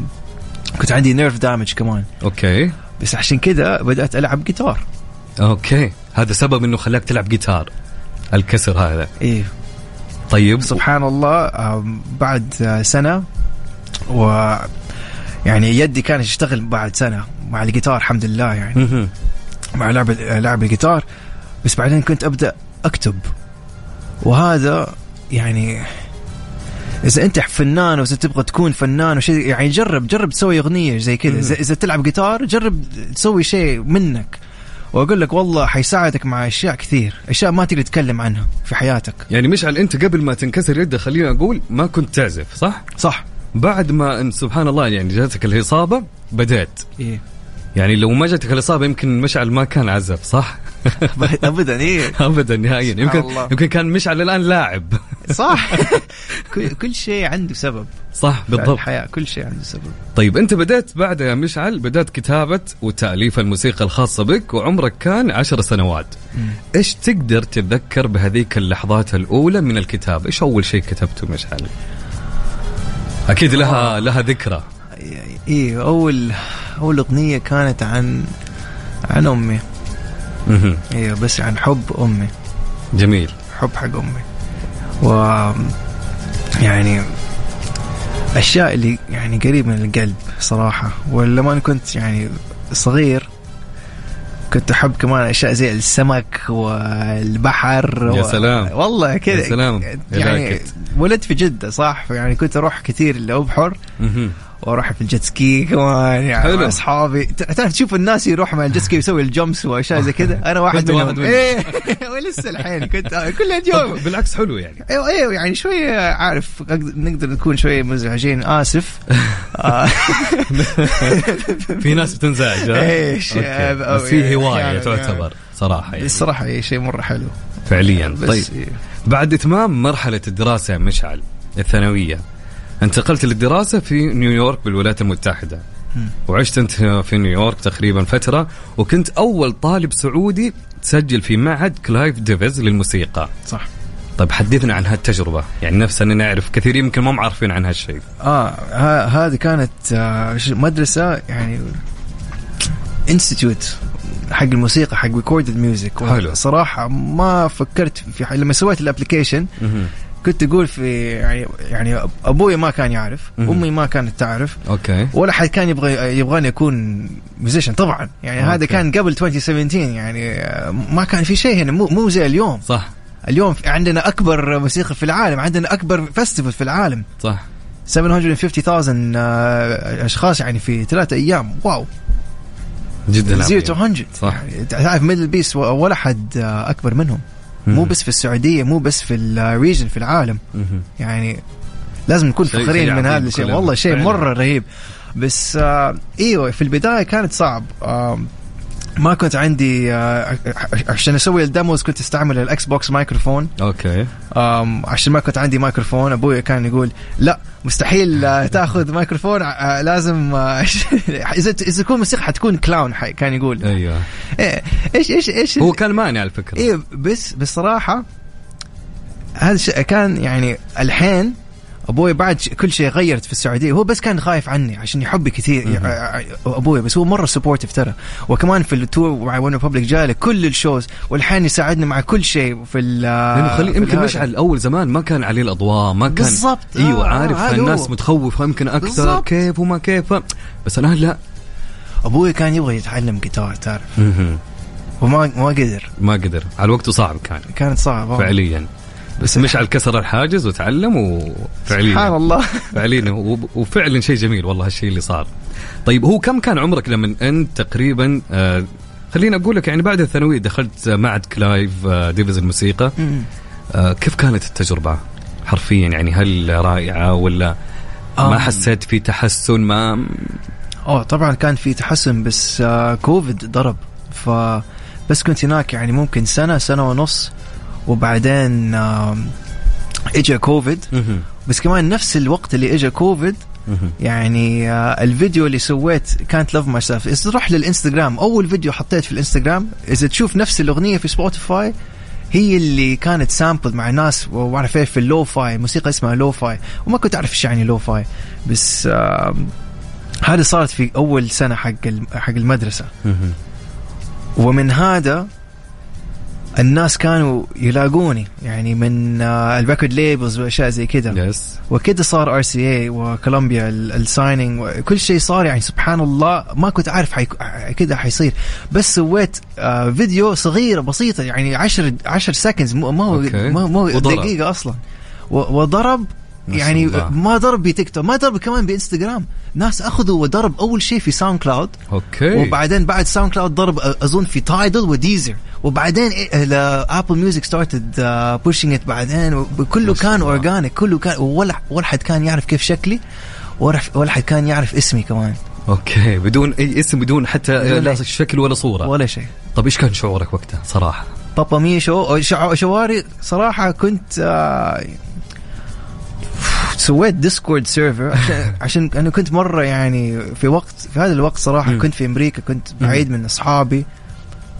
كنت عندي nerve damage كمان. okay. بس عشان كذا بدأت ألعب جيتار okay. هذا سبب إنه خلاك تلعب جيتار. الكسر هذا. إيه. طيب. سبحان الله آه بعد آه سنة و يعني يدي كانت تشتغل بعد سنة مع الجيتار الحمد لله يعني. مع لعب لعب الجيتار. بس بعدين كنت أبدأ أكتب. وهذا يعني إذا أنت فنان وإذا تبغى تكون فنان وشيء يعني جرب جرب تسوي أغنية زي كذا. إذا إذا تلعب جيتار جرب تسوي شيء منك. وأقول لك والله حيساعدك مع أشياء كثير أشياء ما تقدر تتكلم عنها في حياتك يعني مشعل أنت قبل ما تنكسر يدك خلينا أقول ما كنت تعزف صح صح بعد ما ان سبحان الله يعني جاتك الإصابة بديت إيه. يعني لو ما جاتك الإصابة يمكن مشعل ما كان عزف صح؟ [LAUGHS] ابدا إيه. ابدا نهائيا. يمكن الله. يمكن كان مشعل الآن لاعب. صح. [LAUGHS] كل- شيء عنده سبب. صح بالضبط. الحياة كل شيء عنده سبب. طيب أنت بدأت بعد يا مشعل بدأت كتابة وتأليف الموسيقى الخاصة بك وعمرك كان عشر سنوات. إيش تقدر تتذكر بهذيك اللحظات الأولى من الكتابة إيش أول شيء كتبته مشعل؟ أكيد لها لها ذكرى. إيه اول أول أغنية كانت عن عن أمي. إيه بس عن حب أمي جميل حب حق أمي و يعني أشياء اللي يعني قريب من القلب صراحة ولما أنا كنت يعني صغير كنت أحب كمان أشياء زي السمك والبحر يا و... سلام. والله كذا يا سلام. يعني. ولدت في جدة صح يعني كنت أروح كثير لأبحر. وأروح في ال jet ski كمان يعني حلو. مع أصحابي. تعرف تشوف الناس يروح مع ال jet ski يسوي ال jumps وأشياء زي كذا؟ أنا واحد منهم. إيه. [LAUGHS] ولسه الحين كنت كل اليوم. بالعكس حلو يعني. أيوه أيوه يعني شوية عارف نقدر نكون شوية مزعجين. آسف. آه، [LAUGHS] في ناس بتنزعج. آه، بس في يعني- هواية يعني- تعتبر صراحة يعني. الصراحة هي شيء مرة حلو. فعليا. طيب. إيه. بعد إتمام مرحلة الدراسة يا مشعل الثانوية انتقلت للدراسة في نيويورك بالولايات المتحدة. وعشت انت في نيويورك تقريبا فترة وكنت أول طالب سعودي تسجل في معهد كلايف ديفيز للموسيقى. صح. طيب حدثنا عن هالتجربة. يعني نفسنا نعرف كثيرين يمكن ما هم عارفين عن هالشيء. آه هذه كانت آه، مدرسة يعني institute حق الموسيقى حق recorded music حلو. صراحة ما فكرت في لما سويت ال application. كنت أقول في يعني يعني أبوي ما كان يعرف. أمي ما كانت تعرف. okay. ولا حد كان يبغى يبغاني اكون musician طبعا. يعني okay. هذا كان قبل 2017 يعني ما كان في شيء هنا مو مو زي اليوم. صح. اليوم عندنا أكبر موسيقى في العالم عندنا أكبر festival في العالم. صح. 750,000 آه، أشخاص يعني في ثلاثة أيام. wow. جدا zero. to 100 صح. يعني تعرف MDLBEAST ولا حد آه، أكبر منهم. مو. بس في السعودية مو بس في ال region في العالم. يعني لازم نكون فخورين شيء من هذا الشيء. والله شيء. مرة رهيب بس آه إيوه في البداية كانت صعب آه ما كنت عندي آه عشان أسوي ال demos كنت أستعمل ال Xbox microphone. okay. عشان ما كنت عندي مايكروفون أبوي كان يقول لا مستحيل آه، [LAUGHS] تأخذ مايكروفون آه، لازم [LAUGHS] إذا إذا تكون موسيقى حتكون clown كان يقول. أيوه. إيه، إيش إيش إيش؟ هو كان مانع على فكرة. إيه بس بصراحة هذا الشيء كان يعني الحين أبوي بعد كل شيء غيرت في السعودية. هو بس كان خايف عني عشان يحبي كثير أبوي. بس هو مرة supportive ترى. وكمان في ال tour مع OneRepublic جاي كل ال shows والحين يساعدنا مع كل شيء في ال لأنه خلي يمكن. مشعل اول زمان ما كان عليه الأضواء ما كان بالضبط. أيوه آه، عارف هذا الناس. متخوفه يمكن أكثر بالضبط. كيف وما كيف. بس الآن لا. أبوي كان يبغى يتعلم جيتار تعرف. وما ما قدر. ما قدر. على وقته صعب كان. كانت صعبة. فعليا. بس مشعل كسر الحاجز وتعلم وفعليا. سبحان الله. فعليا. وفعلا شيء جميل والله هالشيء اللي صار. طيب هو كم كان عمرك لما أنت تقريبا آه خليني أقول لك يعني بعد الثانوية دخلت معهد كلايف آه ديفيز الموسيقى. آه كيف كانت التجربة حرفيا؟ يعني هل رائعة ولا ما. حسيت في تحسن؟ ما أوه طبعا كان في تحسن بس آه كوفيد ضرب. ف بس كنت هناك يعني ممكن سنة سنة ونص وبعدين اجى كوفيد. بس كمان نفس الوقت اللي اجى كوفيد. يعني آه الفيديو اللي سويت كانت Love Myself تروح للإنستغرام أول فيديو حطيت في الإنستغرام إذا تشوف نفس الأغنية في Spotify هي اللي كانت sample مع ناس وأعرف إيه في ال lo-fi موسيقى اسمها lo-fi وما كنت أعرف إيش يعني lo-fi بس هذه صارت في أول سنة حق حق المدرسة. ومن هذا الناس كانوا يلاقوني يعني من آه ال record labels وأشياء زي كذا yes وكده صار RCA و Columbia ال signing وكل شيء صار يعني سبحان الله. ما كنت عارف حي... كده حيصير. بس سويت آه فيديو صغيرة بسيطة يعني 10 10 seconds مو okay. مو, مو وضرب. دقيقة أصلا. وضرب ما يعني الله. ما ضرب بتيك توك ما ضرب كمان بإنستغرام. ناس أخذوا وضرب أول شيء في SoundCloud okay وبعدين بعد SoundCloud ضرب أظن في Tidal و Deezer وبعدين Apple Music started pushing it بعدين شاء كان. organic كله كان ولا ولا حد كان يعرف كيف شكلي ولا حد كان يعرف اسمي كمان. okay. بدون اي اسم بدون حتى بدون لا شكل ولا صورة. ولا شيء. طب إيش كان شعورك وقتها صراحة؟ بابا ميشو شع- شعوري صراحة كنت آه، سويت Discord server عشان, عشان أنا كنت مرة يعني في وقت في هذا الوقت صراحة مم. كنت في أمريكا كنت بعيد من أصحابي.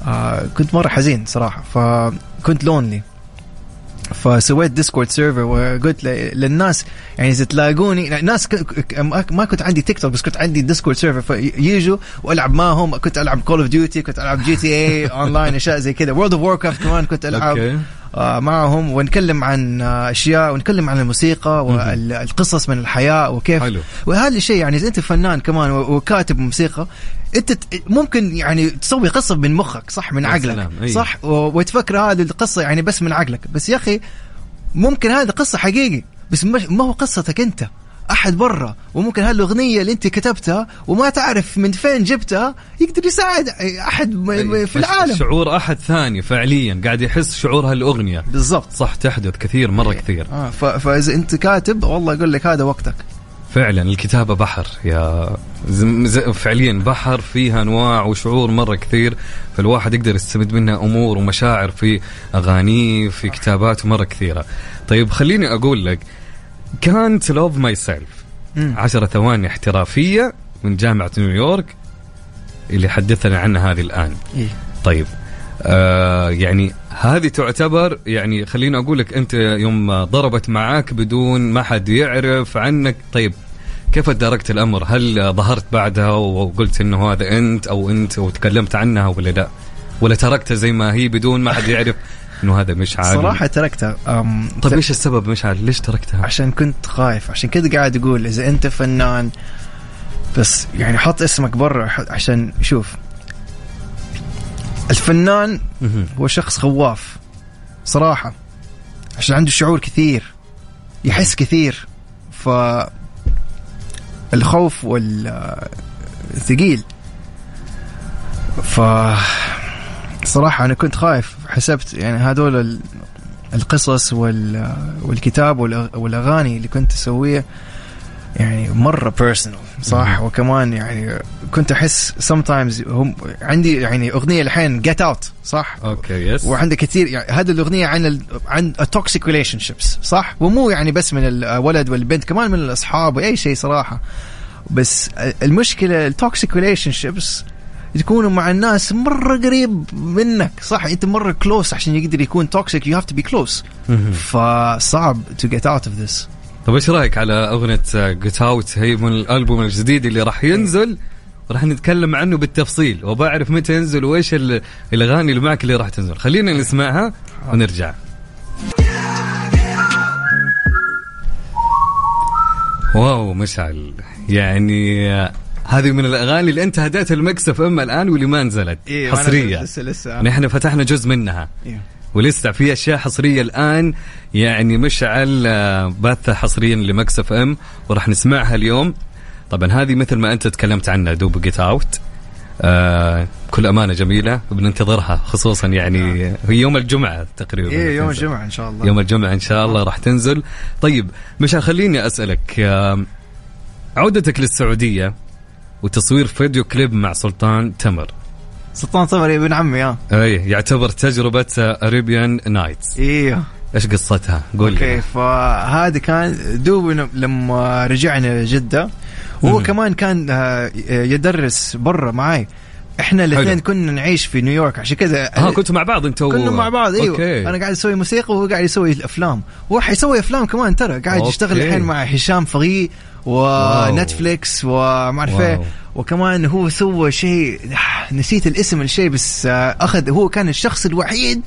آه كنت مرة حزين صراحة فكنت lonely فسويت Discord server وقلت للناس يعني إذا تلاقوني الناس ما كنت عندي تيك توك بس كنت عندي Discord server فيجوا وألعب معهم كنت ألعب Call of Duty كنت ألعب GTA Online أشياء زي كذا. World of كمان كنت ألعب. معهم ونتكلم عن آه، أشياء ونتكلم عن الموسيقى والقصص من الحياة وكيف. حلو. وهذا الشيء يعني إذا أنت فنان كمان وكاتب موسيقى أنت ممكن يعني تسوي قصة من مخك صح؟ من عقلك أي. صح؟ وتفكر هذه القصة يعني بس من عقلك. بس يا أخي ممكن هذا قصة حقيقي بس ما هو قصتك أنت. أحد برا وممكن هالأغنية اللي أنت كتبتها وما تعرف من فين جبتها يقدر يساعد أحد في العالم. شعور أحد ثاني فعليا قاعد يحس شعور هالأغنية. بالضبط. صح تحدث كثير مرة كثير. آه فإذا أنت كاتب والله أقول لك هذا وقتك. فعلا الكتابة بحر يا فعليا بحر فيها أنواع وشعور مرة كثير فالواحد يقدر يستمد منها أمور ومشاعر في اغانيه في كتاباته مرة كثيرة. طيب خليني أقول لك كانت Love Myself مم. عشرة ثواني احترافية من جامعة نيويورك اللي حدثنا عنها هذه الآن إيه؟ طيب آه يعني هذه تعتبر يعني خليني أقول لك أنت يوم ضربت معاك بدون ما حد يعرف عنك طيب كيف تداركت الأمر؟ هل ظهرت بعدها وقلت إنه هذا أنت أو أنت وتكلمت عنها ولا لا؟ ولا تركتها زي ما هي بدون ما حد يعرف [LAUGHS] انه هذا مشعل؟ صراحة تركتها طيب إيش السبب مشعل؟ ليش تركتها؟ عشان كنت خايف عشان كذا قاعد أقول إذا أنت فنان بس يعني حط اسمك برا عشان شوف الفنان. هو شخص خواف صراحة عشان عنده شعور كثير يحس كثير ف الخوف والثقيل ف صراحة أنا كنت خايف. حسبت يعني هذول ال- القصص وال... والكتاب والأغاني اللي كنت أسويها يعني مرة personal صح؟ مم. وكمان يعني كنت أحس sometimes هم عندي يعني أغنية الحين Get Out صح؟ okay yes وعندك كثير يعني هذه الأغنية عن ال عن ال toxic relationships صح؟ ومو يعني بس من الولد والبنت كمان من الأصحاب وأي شيء صراحة. بس المشكلة ال toxic relationships تكونوا مع الناس مرة قريب منك. صح انت مرة close عشان يقدر يكون toxic you have to be close. فصعب to get out of this طيب إيش رأيك على أغنية Get Out هي من الألبوم الجديد اللي راح ينزل. وراح نتكلم عنه بالتفصيل. وبعرف متى ينزل وإيش ال- الأغاني اللي معك اللي راح تنزل. خلينا نسمعها ونرجع. wow مشعل. يعني آه، هذه من الأغاني اللي أنت هديتها ل Mix FM الآن واللي ما نزلت. حصرية. لسه لسه نحن فتحنا جزء منها. إيه. ولسه في أشياء حصرية الآن يعني مشعل آه، باثة حصريا ل Mix FM وراح نسمعها اليوم. طبعا هذه مثل ما أنت تكلمت عنها دوب Get Out آه كل أمانة جميلة بننتظرها خصوصا يعني هي يوم الجمعة تقريبا. إيه يوم. الجمعة إن شاء الله. يوم الجمعة إن شاء الله راح تنزل. طيب مشعل خليني أسألك آه عودتك للسعودية وتصوير فيديو كليب مع سلطان تمر. سلطان طمري ابن عمي آه أي يعتبر تجربة Arabian Nights إيوه. إيش قصتها؟ قول okay لي فهذا كان دوب لما رجعنا جدة وهو مم. كمان كان آه، يدرس برا معاي. إحنا الاثنين. كنا نعيش في نيويورك عشان كذا آه كنتوا مع بعض أنتوا. كنا مع بعض إيوه. okay. أنا قاعد أسوي موسيقى وهو قاعد يسوي الافلام وهو حيسوي أفلام كمان ترى قاعد okay. يشتغل الحين مع هشام فقيه و Netflix وما أعرف إيه. وكمان هو سوى شيء نسيت الاسم الشيء بس آه، أخذ هو كان الشخص الوحيد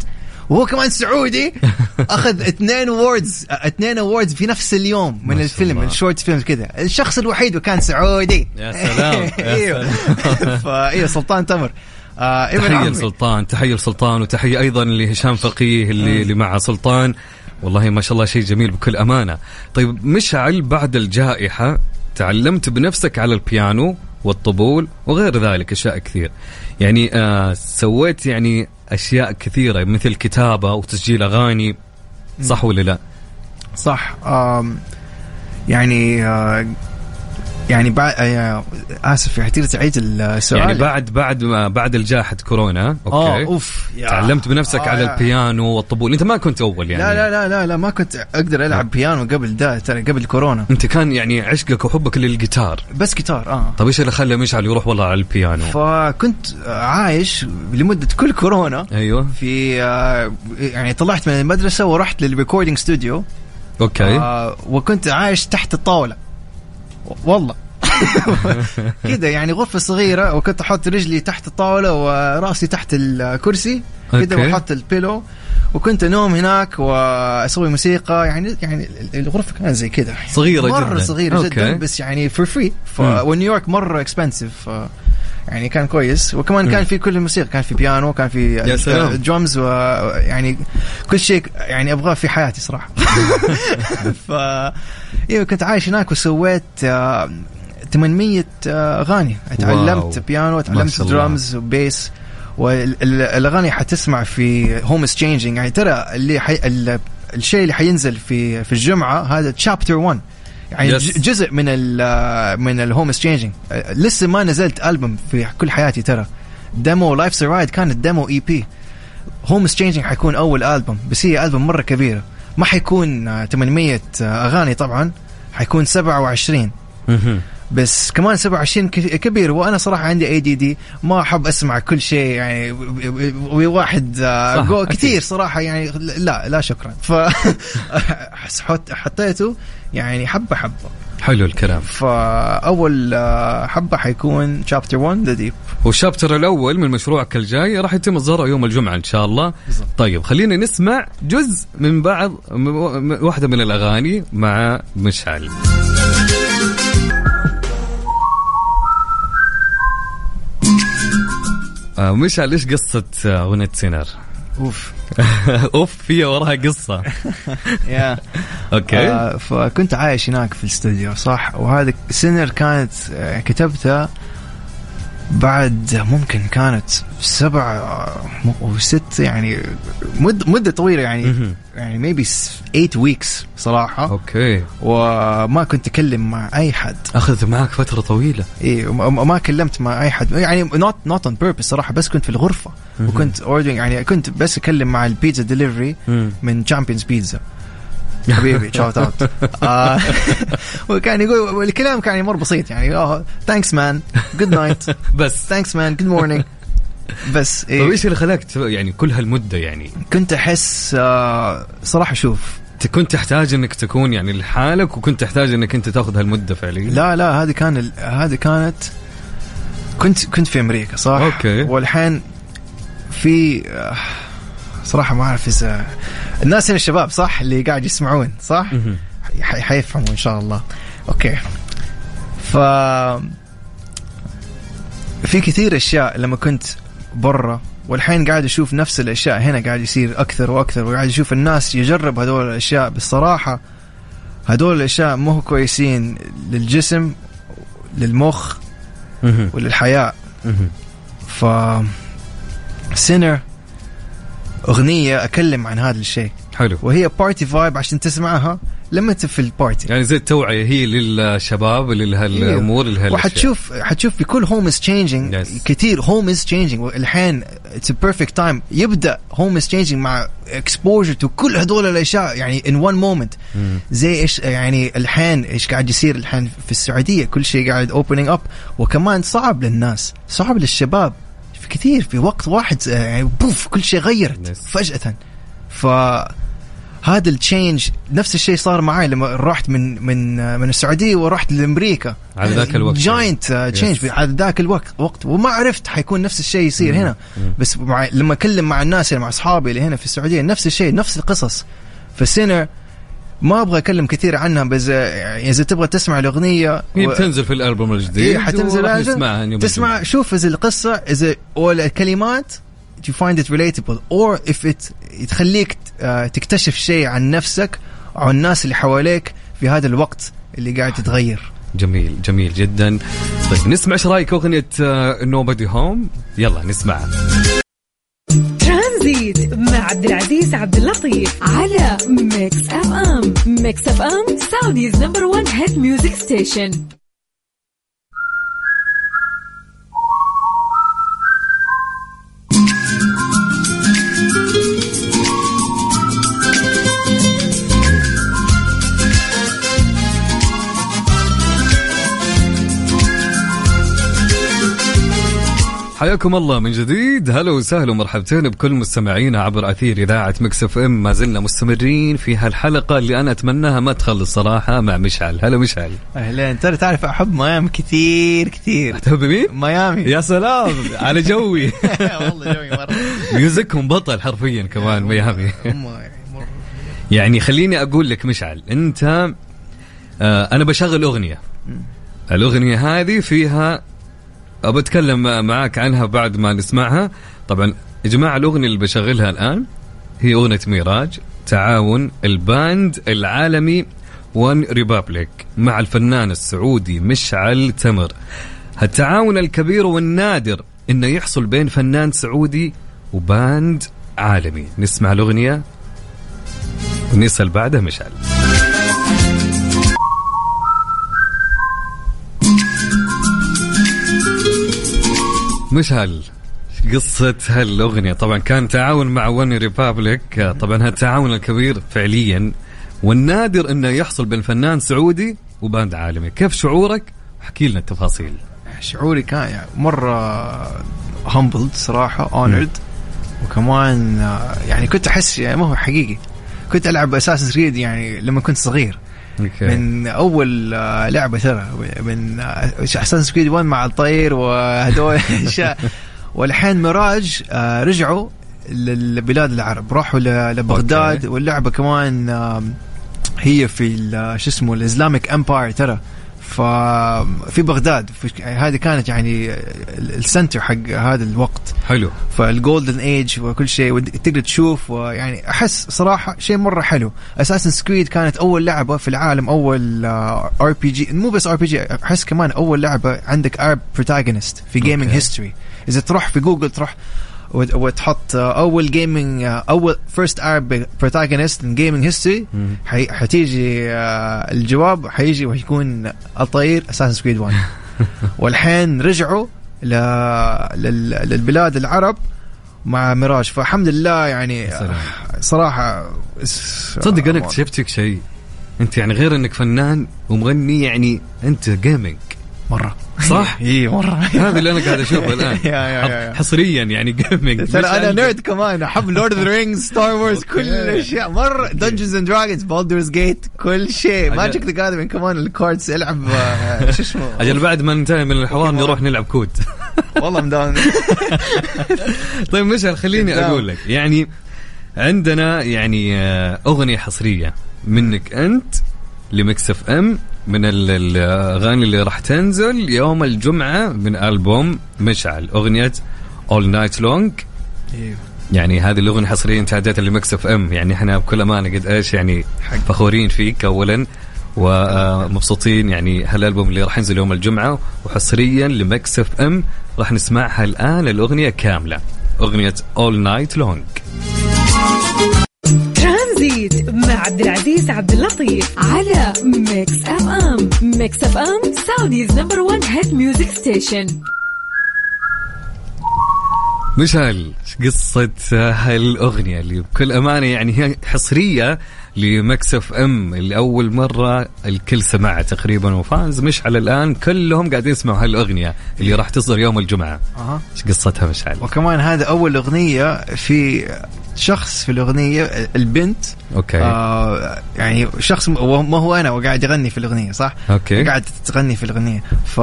وهو كمان سعودي [LAUGHS] أخذ اثنين awards اثنين awards في نفس اليوم من الفيلم. ال short film كذا. الشخص الوحيد وكان سعودي. يا سلام، يا [LAUGHS] إيوه. [LAUGHS] فايوه سلطان تمر. آه عمي لسلطان تحية لسلطان وتحية أيضا لهشام فقيه اللي اللي مع سلطان. والله ما شاء الله شيء جميل بكل أمانة. طيب مشعل بعد الجائحة تعلمت بنفسك على البيانو والطبول وغير ذلك أشياء كثير. يعني آه سويت يعني أشياء كثيرة مثل كتابة وتسجيل أغاني صح ولا لا؟ صح. يعني آه يعني بعد آه، آسف يعني تعيد السؤال. يعني بعد بعد ما بعد الجائحة كورونا آه okay. oh yeah. تعلمت بنفسك آه، على yeah. البيانو والطبول. أنت ما كنت أول يعني. لا لا لا لا لا ما كنت أقدر ألعب بيانو قبل ده ترى قبل كورونا. أنت كان يعني عشقك وحبك للجيتار. بس جيتار آه. طيب إيش اللي خلى مشعل يروح والله على البيانو؟ فكنت عايش لمدة كل كورونا. أيوه. في آه، يعني طلعت من المدرسة ورحت لل recording studio. okay. آه وكنت عايش تحت الطاولة. والله. [LAUGHS] كذا يعني غرفة صغيرة وكنت أحط رجلي تحت الطاولة ورأسي تحت الكرسي. okay. وأحط ال pillow. وكنت أنوم هناك وأسوي موسيقى يعني يعني الغرفة كانت زي كذا صغيرة مرة جداً. صغيرة okay. جدا بس يعني for free. ونيويورك مرة expensive يعني كان كويس وكمان كان في كل الموسيقى كان في بيانو كان في. درمز ويعني كل شيء يعني أبغاه في حياتي صراحة [LAUGHS] ف أيوه كنت عايش هناك وسويت آه، 800 آه، أغاني تعلمت wow. بيانو ما تعلمت شاء الله. drums و bass والأغاني حتسمع في Home Is Changing يعني ترى اللي حي... ال- الشيء اللي حينزل في في الجمعة هذا chapter 1 يعني Yes. جزء من ال من ال Home Is Changing لسه ما نزلت البوم في كل حياتي ترى. demo live ride كانت demo EP Home Is Changing حيكون أول البوم بس هي البوم مرة كبيرة. ما حيكون آه، 800 آه، أغاني طبعا. حيكون 27 مهم. بس كمان 27 ك- كبير. وأنا صراحة عندي ADD ما أحب أسمع كل شيء يعني وواحد جو أكيد. كثير صراحة يعني لا لا شكرا. ف [LAUGHS] حط- حطيته يعني حبة حبة. حلو الكلام. فأول آه، حبة حيكون chapter 1 the deep وال chapter الأول من مشروعك الجاي راح يتم اصداره يوم الجمعة إن شاء الله. بالضبط. طيب خلينا نسمع جزء من بعض واحدة من الأغاني مع مشعل. مشعل إيش قصة آه، أغنية Sinner [LAUGHS] أوف. [LAUGHS] أوف فيها وراها قصة. [LAUGHS] yeah. okay. آه فكنت عايش هناك في الاستوديو صح؟ وهذا Sinner كانت آه، كتبتها بعد ممكن كانت سبع أو ست يعني مدة مدة طويلة يعني. يعني maybe 8 weeks صراحة. okay. وما كنت أكلم مع أي حد. أخذت معك فترة طويلة. وما ما كلمت مع أي حد. يعني not not on purpose صراحة بس كنت في الغرفة. مهم. وكنت ordering يعني كنت بس أكلم مع البيتزا ديليفري. من Champions Pizza حبيبي [LAUGHS] shout out [LAUGHS] وكان يقول والكلام كان مره بسيط يعني. thanks man good night بس. thanks man good morning بس [LAUGHS] طيب إيش اللي خلاك يعني كل هالمدة يعني؟ كنت أحس آه صراحة شوف. كنت تحتاج إنك تكون يعني لحالك وكنت تحتاج إنك أنت تاخذ هالمدة فعليا. لا لا هذه كان ال- هذه كانت كنت كنت في أمريكا صح؟ okay. والحين في آه، صراحة ما أعرف اذا الناس هنا الشباب صح؟ اللي قاعد يسمعون صح؟ حيفهموا إن شاء الله. أوكي. ف في كثير أشياء لما كنت برا والحين قاعد أشوف نفس الأشياء هنا قاعد يصير أكثر وأكثر وقاعد أشوف الناس يجرب هذول الأشياء. بالصراحه هذول الأشياء مو كويسين للجسم للمخ. وللحياة. ف سينر أغنية أكلم عن هذا الشيء. حلو. وهي party vibe عشان تسمعها لما انت في ال party يعني زي التوعية هي للشباب لهالامور لهالاشياء وحتشوف حتشوف في كل Home Is Changing. كثير Home Is Changing الحين it's perfect time يبدأ Home Is Changing مع exposure to كل هذول الأشياء. يعني in one moment. زي إيش يعني الحين إيش قاعد يصير الحين في السعودية. كل شيء قاعد opening up وكمان صعب للناس. صعب للشباب. في كثير في وقت واحد آه، يعني بوف كل شيء غيرت. فجأة ف هذا ال change نفس الشيء صار معي لما رحت من من آه، من السعودية ورحت لأمريكا على ذاك الوقت. giant change Yes. على ذاك الوقت وقت وما عرفت حيكون نفس الشيء يصير هنا مم. بس مع لما أكلم مع الناس مع أصحابي اللي هنا في السعودية نفس الشيء نفس القصص فال Sinner ما أبغى اتكلم كثير عنها بس إذا تبغى تسمع الأغنية هي و- بتنزل في الألبوم الجديد. إيه حتنزل يوم تسمع. شوف إذا القصة إذا والكلمات you find it relatable. Or if it تخليك آه، تكتشف شيء عن نفسك أو الناس اللي حواليك في هذا الوقت اللي قاعد تتغير. جميل جميل جدا. طيب نسمع إيش رأيك أغنية Nobody Home يلا نسمعها. ترانزيت مع عبد العزيز عبد اللطيف على Mix FM Mix FM Saudi's number 1 hit music station حياكم الله من جديد. هلا وسهلا ومرحبتين بكل مستمعينا عبر أثير إذاعة مكسف إم. ما زلنا مستمرين في هالحلقة اللي أنا أتمناها ما تخلص صراحة مع مشعل. هلا مشعل. أهلين. ترى تعرف أحب ميامي كثير كثير. تحب مين؟ ميامي. يا سلام. على جوي. [LAUGHS] والله جوي مرة. ميوزكهم بطل حرفيا كمان ميامي. يعني. يعني خليني أقول لك مشعل أنت آه أنا بشغل أغنية. الأغنية هذه فيها ابى أتكلم معاك عنها بعد ما نسمعها. طبعا يا جماعة الأغنية اللي بشغلها الآن هي أغنية ميراج تعاون ال band العالمي OneRepublic مع الفنان السعودي مشعل تمر. التعاون الكبير والنادر إنه يحصل بين فنان سعودي وباند عالمي. نسمع الأغنية. ونسال بعدها مشعل. مشعل قصة هالأغنية. طبعا كان تعاون مع OneRepublic طبعا هالتعاون الكبير فعليا. والنادر إنه يحصل بين فنان سعودي و band عالمي. كيف شعورك؟ احكي لنا التفاصيل. شعوري كان يعني مرة humbled صراحة honored وكمان آه، يعني كنت أحس يعني ما هو حقيقي. كنت ألعب Assassin's Creed يعني لما كنت صغير. okay من أول آه، لعبة ترى. من Assassin's Creed 1 مع الطير وهدول [LAUGHS] والحين ميراج آه، رجعوا للبلاد العرب. راحوا لبغداد. okay. واللعبة كمان هي في شو اسمه ال Islamic empire ترى. ففي بغداد في- هذه كانت يعني ال- center حق هذا الوقت. حلو. فال golden age وكل شيء تقدر تشوف ويعني أحس صراحة شيء مرة حلو. Assassin's Creed كانت أول لعبة في العالم أول ار بي جي مو بس ار بي جي أحس كمان أول لعبة عندك Arab protagonist في gaming. history إذا تروح في جوجل تروح وتحط آه، أول gaming أول first Arab protagonist in gaming history حتيجي آه، الجواب حيجي ويكون الطير Assassin's Creed 1 والحين رجعوا. للبلاد العرب مع ميراج. فالحمد لله يعني. صراحة تصدق أنا اكتشفتك شيء. أنت يعني غير إنك فنان ومغني يعني أنت gaming مرة. صح؟ [LAUGHS] اي مرة. هذا اللي أنا قاعد أشوفه الآن. [LAUGHS] يا- يا- يا- يا. حصريا يعني. [LAUGHS] gaming. ترى أنا nerd كمان. أحب Lord of the Rings Star Wars كل الاشياء مرة. Dungeons and Dragons Baldur's Gate كل شيء. Magic the Gathering كمان ال cards العب آه، شو اسمه؟ أجل بعد ما ننتهي من الحوار نروح نلعب COD. والله مداوم طيب مشعل خليني. أقول لك. يعني عندنا يعني آه، أغنية حصرية منك أنت ل Mix FM. من ال- الأغاني اللي راح تنزل يوم الجمعة من ألبوم مشعل أغنية All Night Long يعني هذه الأغنية حصريا اديتها ل Mix FM. يعني إحنا بكل أمانة قد إيش يعني فخورين فيك اولا. ومبسوطين يعني هالألبوم اللي راح ينزل يوم الجمعة. وحصريا ل Mix FM راح نسمعها الآن الأغنية كاملة. أغنية All Night Long مع عبد العزيز عبد اللطيف. على Mix FM Mix FM Saudi's number 1 hit music station مشعل قصة هالأغنية اللي بكل أمانة يعني هي حصرية ل Mix FM اللي أول مرة الكل سمعها تقريبا و fans مشعل الآن كلهم قاعدين يسمعوا هالأغنية اللي راح تصدر يوم الجمعة. أها. إيش قصتها مشعل؟ وكمان هذا أول أغنية في شخص في الأغنية البنت. okay. آه يعني شخص ما هو أنا وقاعد يغني في الأغنية صح؟ okay. قاعد تغني في الأغنية. ف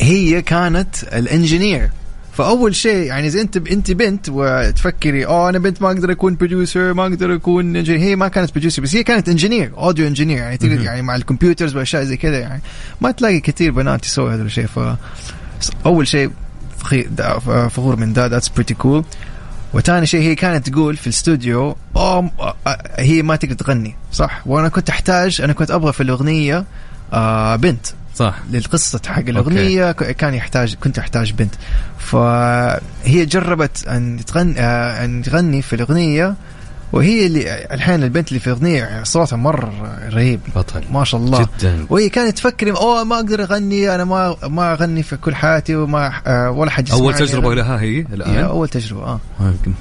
هي كانت ال engineer. فأول شيء يعني إذا أنت أنت بنت وتفكري آه أنا بنت ما أقدر أكون producer ما أقدر أكون engineer. هي ما كانت producer بس هي كانت engineer audio engineer يعني تقدر يعني مع ال computers وأشياء زي كذا يعني. ما تلاقي كثير بنات يسوي هذا الشيء ف أول شيء فخور من ده that's pretty cool وثاني شيء هي كانت تقول في الاستوديو آه هي ما تقدر تغني. صح. وأنا كنت أحتاج أنا كنت أبغى في الأغنية آه بنت. صح. للقصة حق الأغنية ك- كان يحتاج كنت أحتاج بنت. فهي جربت أن تغني أن تغني في الأغنية وهي اللي الحين البنت اللي في الأغنية صوتها مرة رهيب. بطل. ما شاء الله. جدا. وهي كانت تفكر أوه ما أقدر أغني أنا ما ما أغني في كل حياتي وما آه، ولا حد أول يسمعني. تجربة لها هي yeah الآن أول تجربة آه.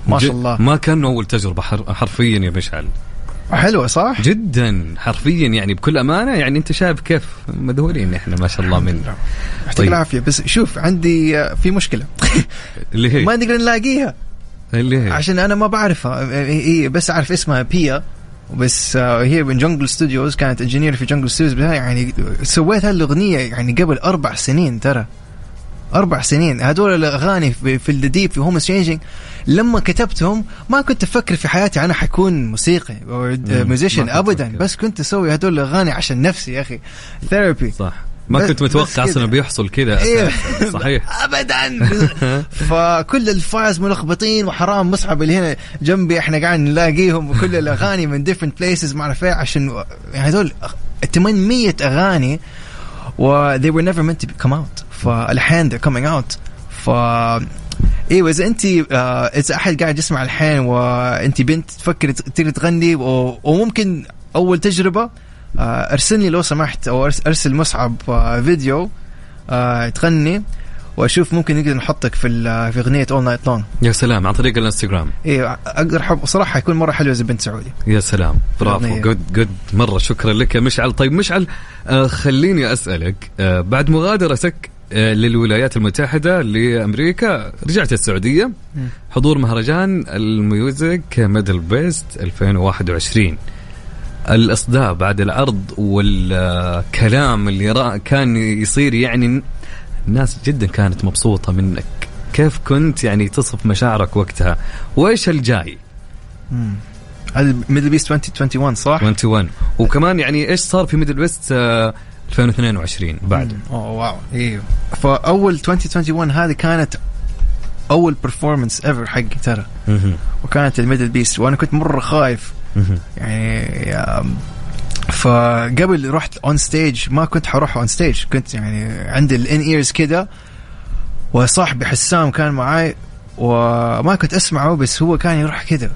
ما شاء الله. ما كان أول تجربة حر- حرفيا يا مشعل. حلوة صح؟ جدا حرفيا يعني بكل أمانة يعني أنت شايف كيف؟ مذهولين إحنا ما شاء الله من يعطيك طيب. العافية. بس شوف عندي آه، في مشكلة. [LAUGHS] اللي هي؟ ما نقدر نلاقيها. اللي هي؟ عشان أنا ما بعرفها. هي بس أعرف اسمها بيا. بس آه، هي من Jungle Studios كانت engineer في Jungle Studios يعني سويت هالاغنيه يعني قبل أربع سنين ترى. أربع سنين. هذول الأغاني في في ال EP في Home Is Changing لما كتبتهم ما كنت أفكر في حياتي أنا حكون موسيقي أو musician كنت ابدا تفكر. بس كنت أسوي هذول الأغاني عشان نفسي يا أخي. therapy صح. ما كنت متوقع أصلا كده. بيحصل كذا إيه. [LAUGHS] صحيح. ابدا. [LAUGHS] فكل ال files ملخبطين وحرام مصعب اللي هنا جنبي إحنا قاعد نلاقيهم وكل الأغاني من different places ما أعرف إيه عشان هذول 800 أغاني و they were never meant to come out. فالحين they're coming out. ف أيوه اذا أنت آه، إذا أحد قاعد يسمع الحين وأنت بنت تفكر تقدر تغني وممكن أول تجربة آه، أرسلني لو سمحت أو أرسل مصعب آه، فيديو آه، تغني وأشوف ممكن نقدر نحطك في في أغنية All Night Long يا سلام عن طريق الإنستغرام. إيه أقدر حب صراحة حيكون مرة حلو إذا بنت سعودي. يا سلام برافو. good good مرة شكرا لك يا مشعل. طيب مشعل آه خليني أسألك آه بعد مغادرتك للولايات المتحدة لأمريكا. رجعت السعودية. حضور مهرجان ال music MDLBEAST 2021 الاصداء بعد العرض والكلام اللي كان يصير يعني الناس جدا كانت مبسوطة منك. كيف كنت يعني تصف مشاعرك وقتها؟ وإيش الجاي؟ هذا ميدل بيست 2021 صح؟ 21 وكمان يعني إيش صار في MDLBEAST آه، 2022 بعد. oh wow. أيوه فأول 2021 هذه كانت أول performance ever حقي ترى. وكانت ال MDLBEAST وأنا كنت مرة خايف. يعني فقبل رحت on stage ما كنت حروح on stage كنت يعني عندي ال in-ears كده وصاحبي حسام كان معاي وما كنت أسمعه بس هو كان يروح كده.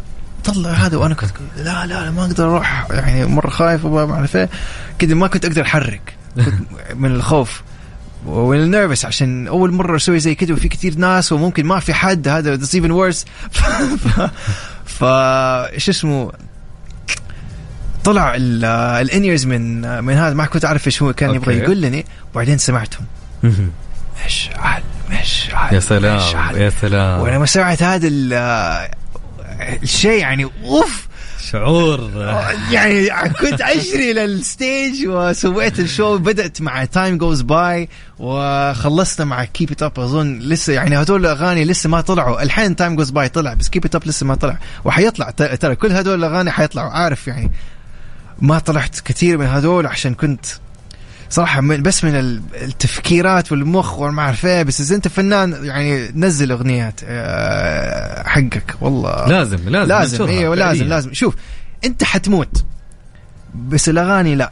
طلع هذا وأنا كنت لا لا لا ما أقدر أروح. يعني مرة خايف وما أعرف إيه. كده ما كنت أقدر أحرك. [LAUGHS] من الخوف وال nerves عشان أول مرة أسوي زي كده وفي كتير ناس وممكن ما في حد هذا that's even worse ف شو اسمه طلع ال in-ears من من هذا ما كنت أعرف إيش هو كان يبغى. يقول لي وبعدين سمعتهم. مشعل مشعل يا سلام مشعل. يا سلام ولما سمعت هذا ال- الشيء يعني أوف شعور. يعني كنت اجري لل stage وسويت ال show بدأت مع Time Goes By وخلصنا مع Keep It Up أظن لسه يعني هدول الأغاني لسه ما طلعوا. الحين Time Goes By طلع بس Keep It Up لسه ما طلع. وحيطلع ترى كل هدول الأغاني حيطلعوا. عارف يعني ما طلعت كثير من هدول عشان كنت صراحة من بس من ال- التفكيرات والمخ وما أعرف إيه بس إذا أنت فنان يعني نزل أغنيات آه، حقك والله. لازم لازم لازم أيوه لازم. لازم. شوف أنت حتموت. بس الأغاني لا.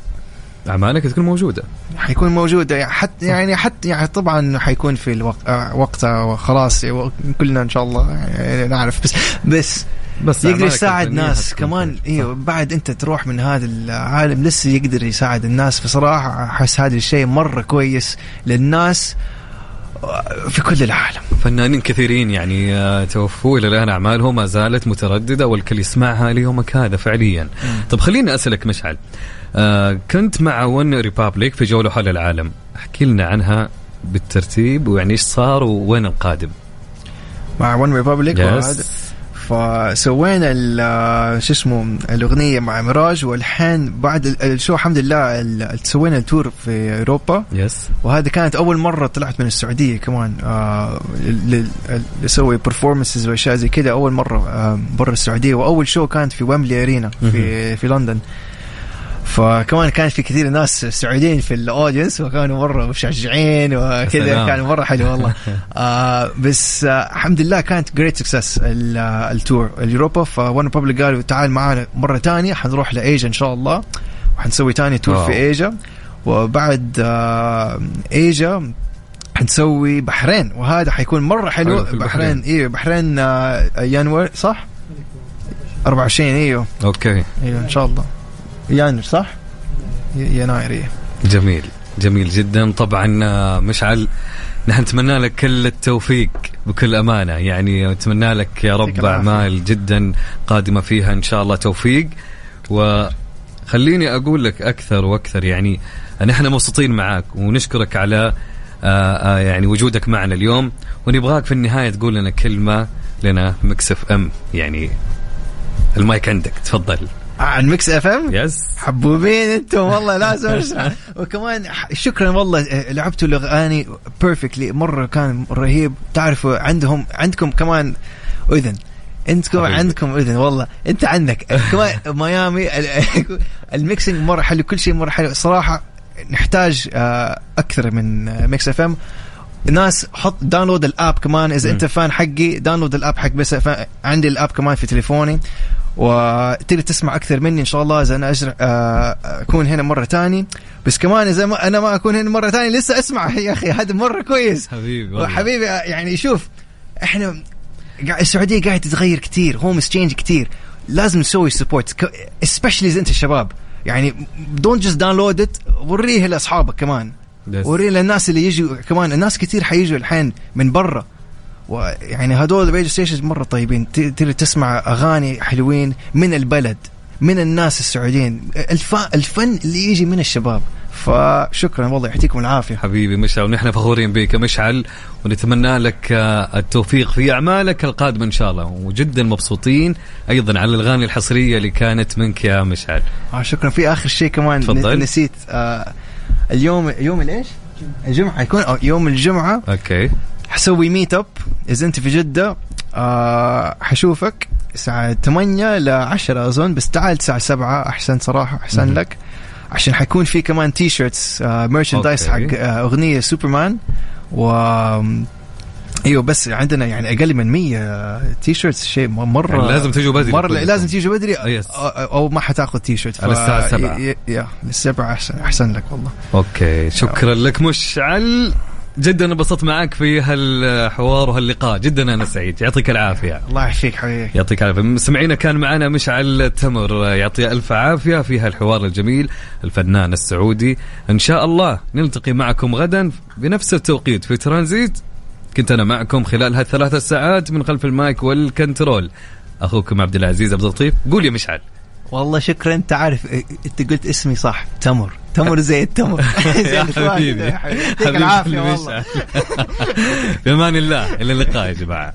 اعمالك تكون موجودة. حيكون موجودة. يعني حتى يعني حتى يعني طبعا حيكون في الوقت آه، وقتها وخلاص كلنا إن شاء الله يعني نعرف. بس بس بس يقدر يساعد ناس كمان. أيوه بعد أنت تروح من هذا العالم لسه يقدر يساعد الناس. بصراحة أحس هذا الشيء مرة كويس للناس في كل العالم. فنانين كثيرين يعني آه، توفوا إلى الآن أعمالهم ما زالت مترددة والكل يسمعها ليومك هذا فعليا. طب خليني أسألك مشعل. آه كنت مع ون ريبابليك في جوله حول العالم، احكي لنا عنها بالترتيب ويعني إيش صار ووين القادم؟ مع OneRepublic yes فسوينا شو اسمه الأغنية مع ميراج والحين بعد ال- ال show الحمد لله سوينا ال tour في أوروبا. yes وهذه كانت أول مرة طلعت من السعودية كمان آه أسوي performances وأشياء زي كذا. أول مرة آه برا السعودية. وأول show كانت في Wembley Arena في في لندن. فكمان كان في كثير ناس سعوديين في ال audience وكانوا مرة مشجعين وكذا. كان مرة حلو والله. [LAUGHS] آه بس آه الحمد لله كانت great success ال tour اليوروبا. OneRepublic قالوا تعال معنا مرة ثانية حنروح لايجا إن شاء الله وحنسوي ثاني tour. في ايجا وبعد آه ايجا حنسوي بحرين وهذا حيكون مرة حلو. بحرين أيوه بحرين آه يناير صح؟ 24 إيوه. okay. إيوه إن شاء الله. يناير صح؟ يناير جميل جميل جدا. طبعا آه، مشعل نحن نتمنى لك كل التوفيق بكل أمانة. يعني نتمنى لك يا رب. أعمال جدا قادمة فيها إن شاء الله توفيق. وخليني أقول لك أكثر وأكثر. يعني نحن مبسوطين معاك ونشكرك على آه، آه، يعني وجودك معنا اليوم. ونبغاك في النهاية تقول لنا كلمة لنا Mix FM. يعني المايك عندك تفضل. عن Mix FM؟ yes حبوبين أنتم والله لازم اشرح [LAUGHS] وكمان شكرا والله آه، لعبتوا الأغاني perfectly مرة كان رهيب. تعرفوا عندهم عندكم كمان أذن. حبيبي. عندكم أذن والله. انت عندك. كمان ميامي ال- [LAUGHS] ال mixing مرة حلو كل شيء مرة حلو. صراحة نحتاج آه، أكثر من آه، Mix FM. ناس حط download ال app كمان. إذا أنت fan حقي download ال app حق بس عندي ال app كمان في تليفوني. وتقدر تسمع أكثر مني إن شاء الله إذا أنا أجر... آه، أكون هنا مرة تاني. بس كمان إذا ما أنا ما أكون هنا مرة تاني لسه أسمع [LAUGHS] يا أخي هذا مرة كويس. حبيبي والله. وحبيبي آه، يعني شوف إحنا قاعد- السعودية قاعدة تتغير كثير home change كثير لازم نسوي support especially إذا أنت الشباب يعني don't just download it وريه لأصحابك كمان. وريه للناس اللي يجوا كمان الناس كثير حيجوا الحين من برا. ويعني هدول ال radio stations مرة طيبين. تقدر تسمع أغاني حلوين من البلد من الناس السعوديين. الف... الفن اللي يجي من الشباب. فشكرا والله يعطيكم العافية. حبيبي مشعل. ونحن فخورين بك. يا مشعل ونتمنى لك آه، التوفيق في أعمالك القادمة إن شاء الله. وجدا مبسوطين أيضا على الأغاني الحصرية اللي كانت منك يا مشعل. آه شكرا. في آخر شيء كمان تفضل. نسيت آه اليوم يوم الإيش؟ الجمعة. يكون أو يوم الجمعة. okay. حسوي meet up إذا أنت في جدة آه حشوفك الساعة 8 ل 10 أظن بس تعال الساعة 7 أحسن صراحة أحسن. لك عشان حيكون في كمان T-shirts آه merchandise حق. آه أغنية سوبرمان و أيوه بس عندنا يعني أقل من 100 T-shirts شيء مرة يعني لازم تجوا بدري مرة. لازم تيجوا بدري آه، yes. أو, أو ما حتاخذ تي شيرت على الساعة سبعة. ي- يا للسبعة أحسن أحسن لك والله okay شكرا لك مشعل جدا انبسطت معك في هالحوار وهاللقاء. جدا أنا سعيد. يعطيك العافية. الله يعافيك حبيبي. يعطيك العافية. مستمعينا كان معنا مشعل تمر. يعطيه ألف عافية في هالحوار الجميل. الفنان السعودي. إن شاء الله نلتقي معكم غدا بنفس التوقيت في ترانزيت. كنت أنا معكم خلال هالثلاث ساعات من خلف المايك والكنترول. أخوكم عبد العزيز عبد اللطيف. قول يا مشعل. والله شكرا. أنت عارف آه، إنت قلت اسمي صح. تمر. تمر زي التمر. [LAUGHS] زي يا حبيبي. يعطيك العافية والله. مشعل. [LAUGHS] في أمان الله. إلى اللقاء يا جماعة.